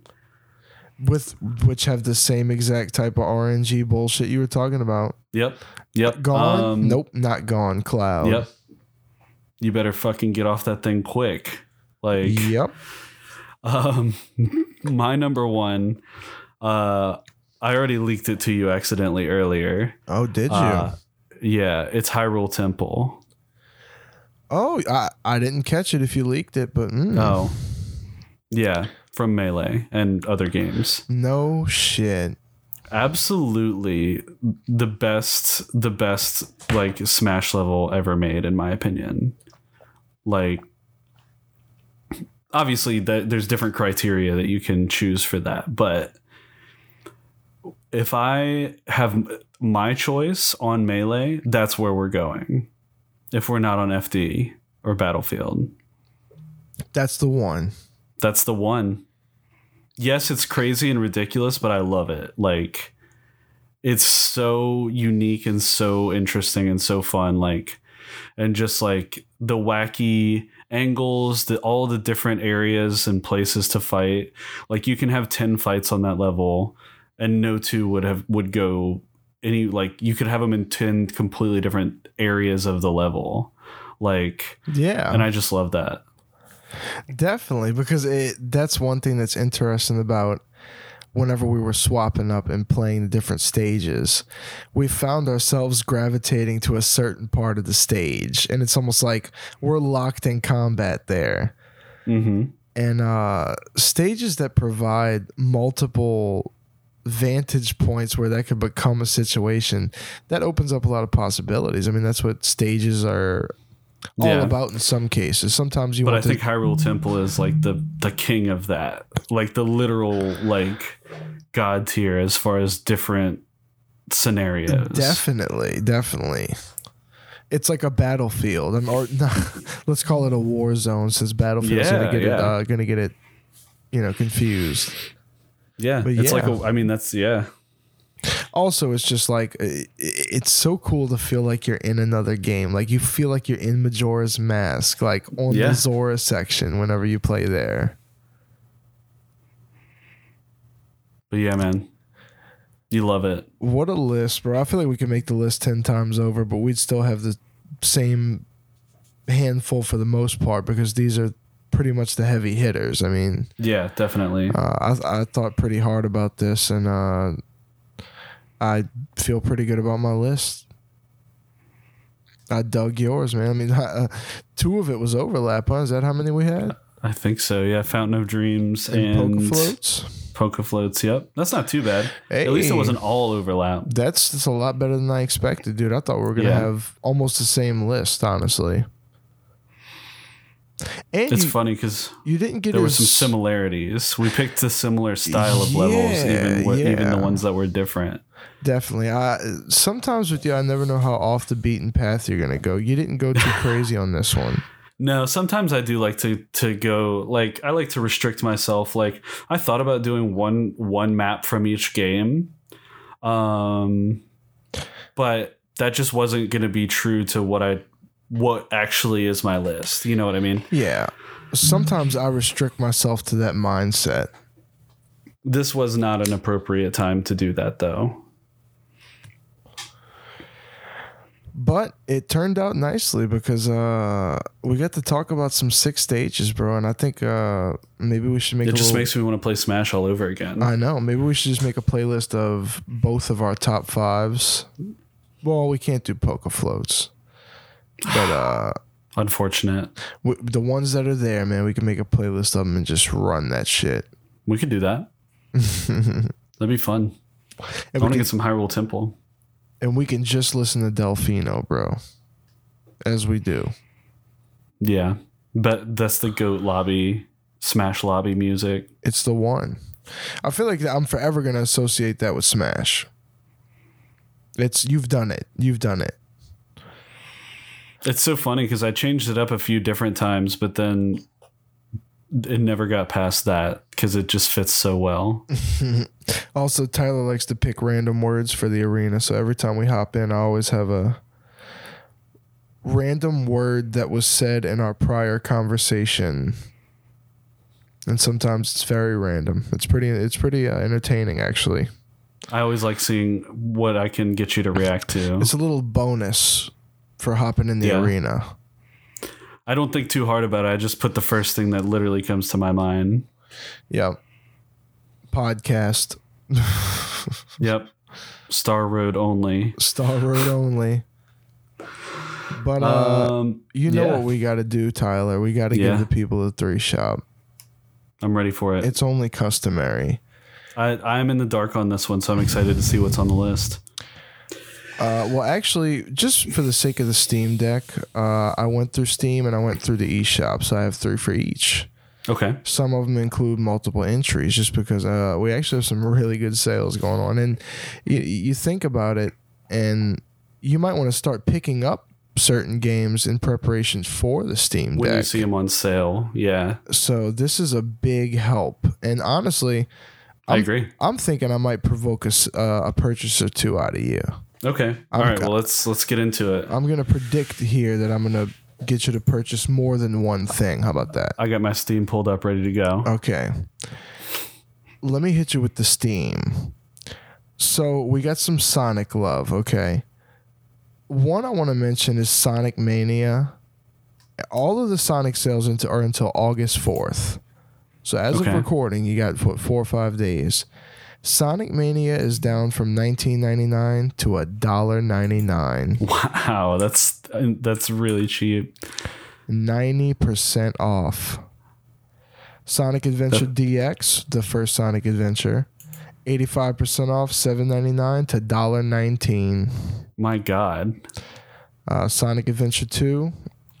With which have the same exact type of RNG bullshit you were talking about. Yep, yep. Gone? Um, nope, not gone. Cloud. Yep. You better fucking get off that thing quick. Like, Yep. um, my number one. Uh, I already leaked it to you accidentally earlier. Oh, did you? Uh, yeah, it's Hyrule Temple. oh, I, I didn't catch it if you leaked it, but mm, Oh, yeah, from Melee and other games. no shit. Absolutely, the best, the best like Smash level ever made, in my opinion. Like, obviously, that there's different criteria that you can choose for that, but if I have my choice on melee, that's where we're going. If we're not on FD or Battlefield, That's the one. That's the one. Yes, it's crazy and ridiculous, but I love it. Like it's so unique and so interesting and so fun like and just like the wacky angles, the all the different areas and places to fight. Like you can have 10 fights on that level and no two would have would go any like you could have them in 10 completely different areas of the level. Like Yeah. and I just love that. Definitely, because it that's one thing that's interesting about whenever we were swapping up and playing the different stages, we found ourselves gravitating to a certain part of the stage. And it's almost like we're locked in combat there. Mhm. And uh stages that provide multiple vantage points where that could become a situation that opens up a lot of possibilities. I mean, that's what stages are all Yeah. about in some cases. Sometimes you want to But I to think Hyrule Temple is like the the king of that, like the literal like god tier as far as different scenarios. Definitely, definitely. It's like a battlefield, um, or no, let's call it a war zone, since battlefield's Yeah, gonna get it, yeah. uh, gonna get it, you know, confused. yeah, But it's like a, I mean that's yeah, Also, it's just like uh, it's so cool to feel like you're in another game. Like you feel like you're in Majora's Mask, like on Yeah. the Zora section whenever you play there. but yeah, man, you love it. What a list, bro! I feel like we could make the list ten times over, but we'd still have the same handful for the most part because these are pretty much the heavy hitters. I mean, Yeah, definitely. uh, I I thought pretty hard about this, and uh, I feel pretty good about my list. I dug yours, man. I mean, uh, two of it was overlap. Huh? Is that how many we had? I think so. Yeah, Fountain of Dreams And, and, poker floats. Poke Floats. Yep, that's not too bad. At least it wasn't all overlap. That's that's a lot better than I expected, dude. I thought we were gonna Yeah. have almost the same list, honestly. And It's you, funny because you didn't get there were some similarities. We picked a similar style of levels, Yeah, even wi- even the ones that were different. Definitely. I sometimes with you, I never know how off the beaten path you're gonna go. You didn't go too crazy on this one. No, sometimes I do like to to go like I like to restrict myself. Like I thought about doing one one map from each game, um, but that just wasn't going to be true to what I what actually is my list. You know what I mean? Yeah. Sometimes I restrict myself to that mindset. This was not an appropriate time to do that, though. But it turned out nicely because uh, we got to talk about some six stages, bro. And I think uh, maybe we should make It a just little, makes me want to play Smash all over again. I know. Maybe we should just make a playlist of both of our top fives. Well, we can't do Poke Floats, but uh, Unfortunate. w- the ones that are there, man, we can make a playlist of them and just run that shit. We could do that. That'd be fun. I want to get some Hyrule Temple. And we can just listen to Delfino, bro, as we do. Yeah, but that's the goat lobby, Smash lobby music. It's the one. I feel like I'm forever gonna associate that with Smash. It's you've done it. You've done it. It's so funny because I changed it up a few different times, but then it never got past that because it just fits so well. Also, Tyler likes to pick random words for the arena, so every time we hop in, I always have a random word that was said in our prior conversation. And sometimes it's very random. It's pretty. It's pretty uh, entertaining, actually. I always like seeing what I can get you to react to. It's a little bonus for hopping in the Yeah. arena. I don't think too hard about it. I just put the first thing that literally comes to my mind. Yeah. Podcast. Yep. Star Road only. Star Road only. But uh, um, you know yeah. what we got to do, Tyler. We got to Yeah. give the people the three shop. I'm ready for it. It's only customary. I, I'm in the dark on this one, so I'm excited to see what's on the list. Uh, well, actually, just for the sake of the Steam Deck, uh, I went through Steam and I went through the eShop, so I have three for each. Okay. Some of them include multiple entries just because uh, we actually have some really good sales going on. And you, you think about it, and you might want to start picking up certain games in preparation for the Steam Deck. When you see them on sale, yeah, so this is a big help. And honestly, I I'm- agree. I'm thinking I might provoke a, uh, a purchase or two out of you. Okay. All I'm right. co- Well, let's let's get into it. I'm gonna predict here that I'm gonna get you to purchase more than one thing. How about that? I got my Steam pulled up, ready to go. Okay. Let me hit you with the Steam. So we got some Sonic love, okay? One I want to mention is Sonic Mania. All of the Sonic sales into, are until August 4th. So as Okay. of recording, you got what, four or five days. Sonic Mania is down from nineteen ninety nine to a dollar ninety nine. Wow, that's that's really cheap. 90% off. Sonic Adventure DX, the first Sonic Adventure, 85% off, 7.99 to $1.19. My God. Uh, Sonic Adventure 2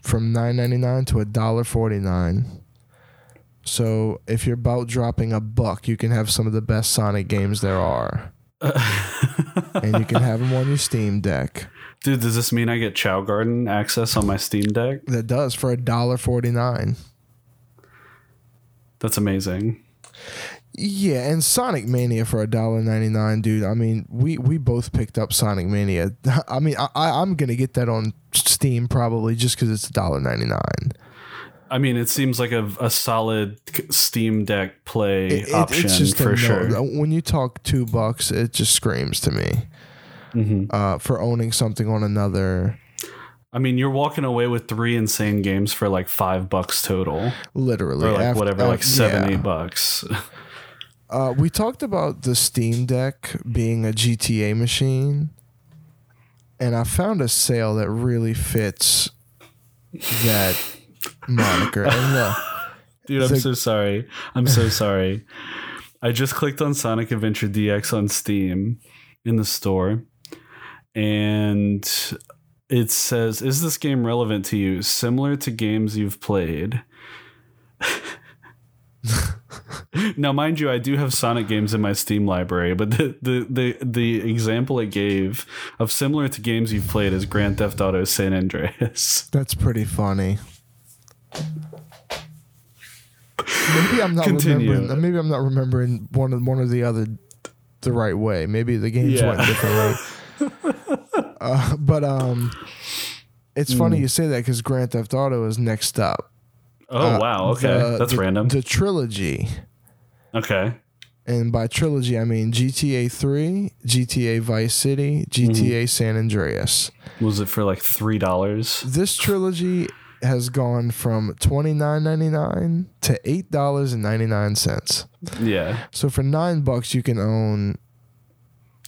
from 9.99 to $1.49. So if you're about dropping a buck, you can have some of the best Sonic games there are. and you can have them on your Steam Deck. Dude, does this mean I get Chao Garden access on my Steam Deck? That does for $1.49. That's amazing. Yeah, and Sonic Mania for a dollar ninety nine, dude. I mean, we we both picked up Sonic Mania. I mean, I, I I'm gonna get that on Steam probably just because it's a dollar ninety nine. I mean, it seems like a, a solid Steam Deck play It, option it's just for no- sure. When you talk two bucks, it just screams to me hmm uh, for owning something on another. I mean, you're walking away with three insane games for like five bucks total, Literally, or like Af- whatever, uh, like seven, yeah. eight bucks. Uh, we talked about the Steam Deck being a GTA machine, and I found a sale that really fits that moniker. And look, Dude, I'm So- so sorry. I'm so sorry. I just clicked on Sonic Adventure DX on Steam in the store, and it says, "Is this game relevant to you? Similar to games you've played." now, mind you, I do have Sonic games in my Steam library, but the, the the the example it gave of similar to games you've played is Grand Theft Auto San Andreas. That's pretty funny. Maybe I'm not Continue. remembering. Maybe I'm not remembering one of one or the other the right way. Maybe the games Yeah. went differently. uh, but um, it's funny Hmm. you say that because Grand Theft Auto is next up. Oh Uh, wow, okay, the- that's the- random. The trilogy, okay, and by trilogy I mean GTA Three, GTA Vice City, GTA San Andreas. was it for like three dollars? This trilogy has gone from twenty nine ninety nine to eight dollars and ninety nine cents. Yeah. So for nine bucks, you can own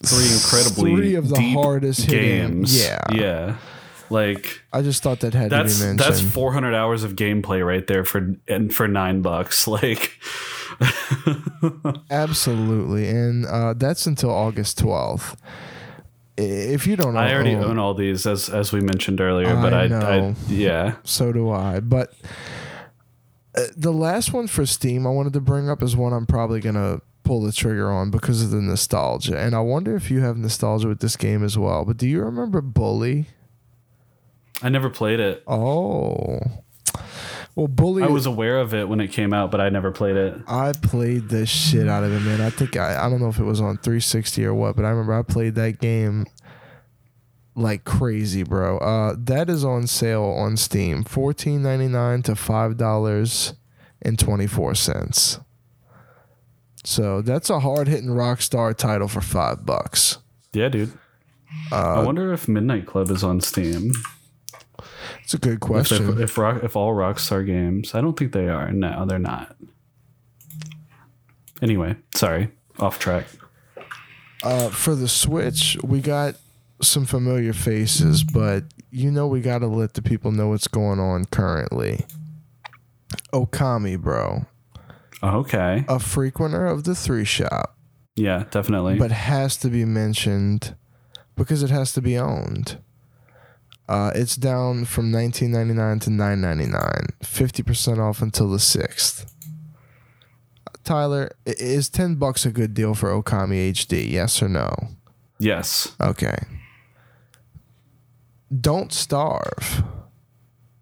three incredibly three of the hardest hitting- games. Yeah, yeah. Like I just thought that had that's to be mentioned. that's 400 hours of gameplay right there for and for nine bucks. Like, Absolutely, and uh, that's until August twelfth. If you don't, I already own, all these as as we mentioned earlier, but I. I yeah So do I. But uh, the last one for Steam I wanted to bring up is one I'm probably gonna pull the trigger on because of the nostalgia. And I wonder if you have nostalgia with this game as well. But do you remember Bully? I never played it. Oh. Well, Bully. I was aware of it when it came out, but I never played it. I played the shit out of it, man. I think I, I don't know if it was on 360 or what, but I remember I played that game like crazy, bro. Uh, that is on sale on Steam, fourteen ninety nine to five dollars and twenty four cents. So that's a hard hitting Rockstar title for five bucks. Yeah, dude. Uh, I wonder if Midnight Club is on Steam. It's a good If, question. if rock, if all Rockstar games, I don't think they are. No, they're not. Anyway, sorry, off track. Uh, for the Switch, we got some familiar faces, but you know we got to let the people know what's going on currently. Okami, bro, Okay. a frequenter of the three shop, Yeah, definitely. but has to be mentioned because it has to be owned. Uh, it's down from 19.99 to 9.99, 50% off until the 6th. Tyler, is ten bucks a good deal for Okami HD? Yes or no? Yes. Okay. Don't Starve,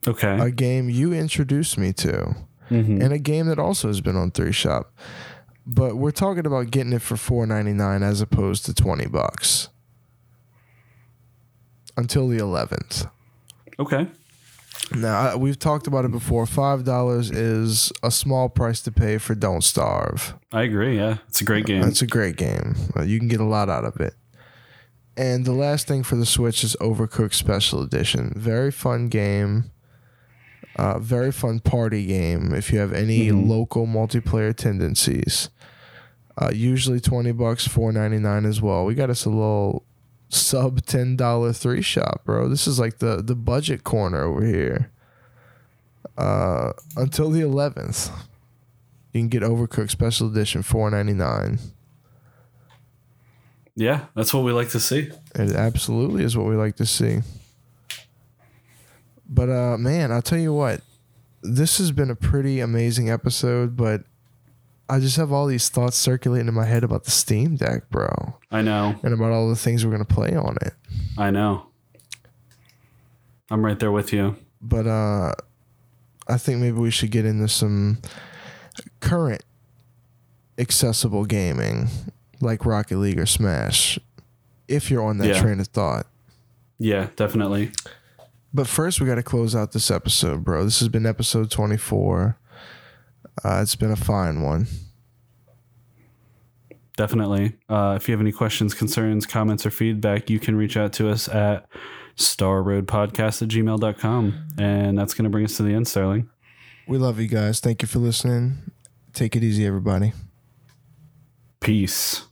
Okay. a game you introduced me to, Mhm. and a game that also has been on Three Shop. But we're talking about getting it for four ninety nine as opposed to twenty bucks until the eleventh. Okay. Now we've talked about it before. Five dollars is a small price to pay for Don't Starve. I agree. Yeah. It's a great game. It's a great game. Uh, You can get a lot out of it. And the last thing for the Switch is Overcooked Special Edition. Very fun game. Uh, very fun party game if you have any Mhm. local multiplayer tendencies. Uh, usually twenty bucks, four ninety nine as well. We got us a little sub ten dollar three shop, bro. This is like the the budget corner over here. Uh, until the eleventh, you can get Overcooked Special Edition four ninety nine. yeah. That's what we like to see. It absolutely is what we like to see. But uh man, I'll tell you what. This has been a pretty amazing episode, but I just have all these thoughts circulating in my head about the Steam Deck, bro, I know. and about all the things we're going to play on it. I know. I'm right there with you. But uh I think maybe we should get into some current accessible gaming like Rocket League or Smash if you're on that Yeah. train of thought. Yeah, definitely. But first, we got to close out this episode, bro. This has been episode 24. Uh, it's been a fine one. Definitely. Uh, if you have any questions, concerns, comments, or feedback, you can reach out to us at starroadpodcast at gmail.com. And that's going to bring us to the end, Sterling. We love you guys. Thank you for listening. Take it easy, everybody. Peace.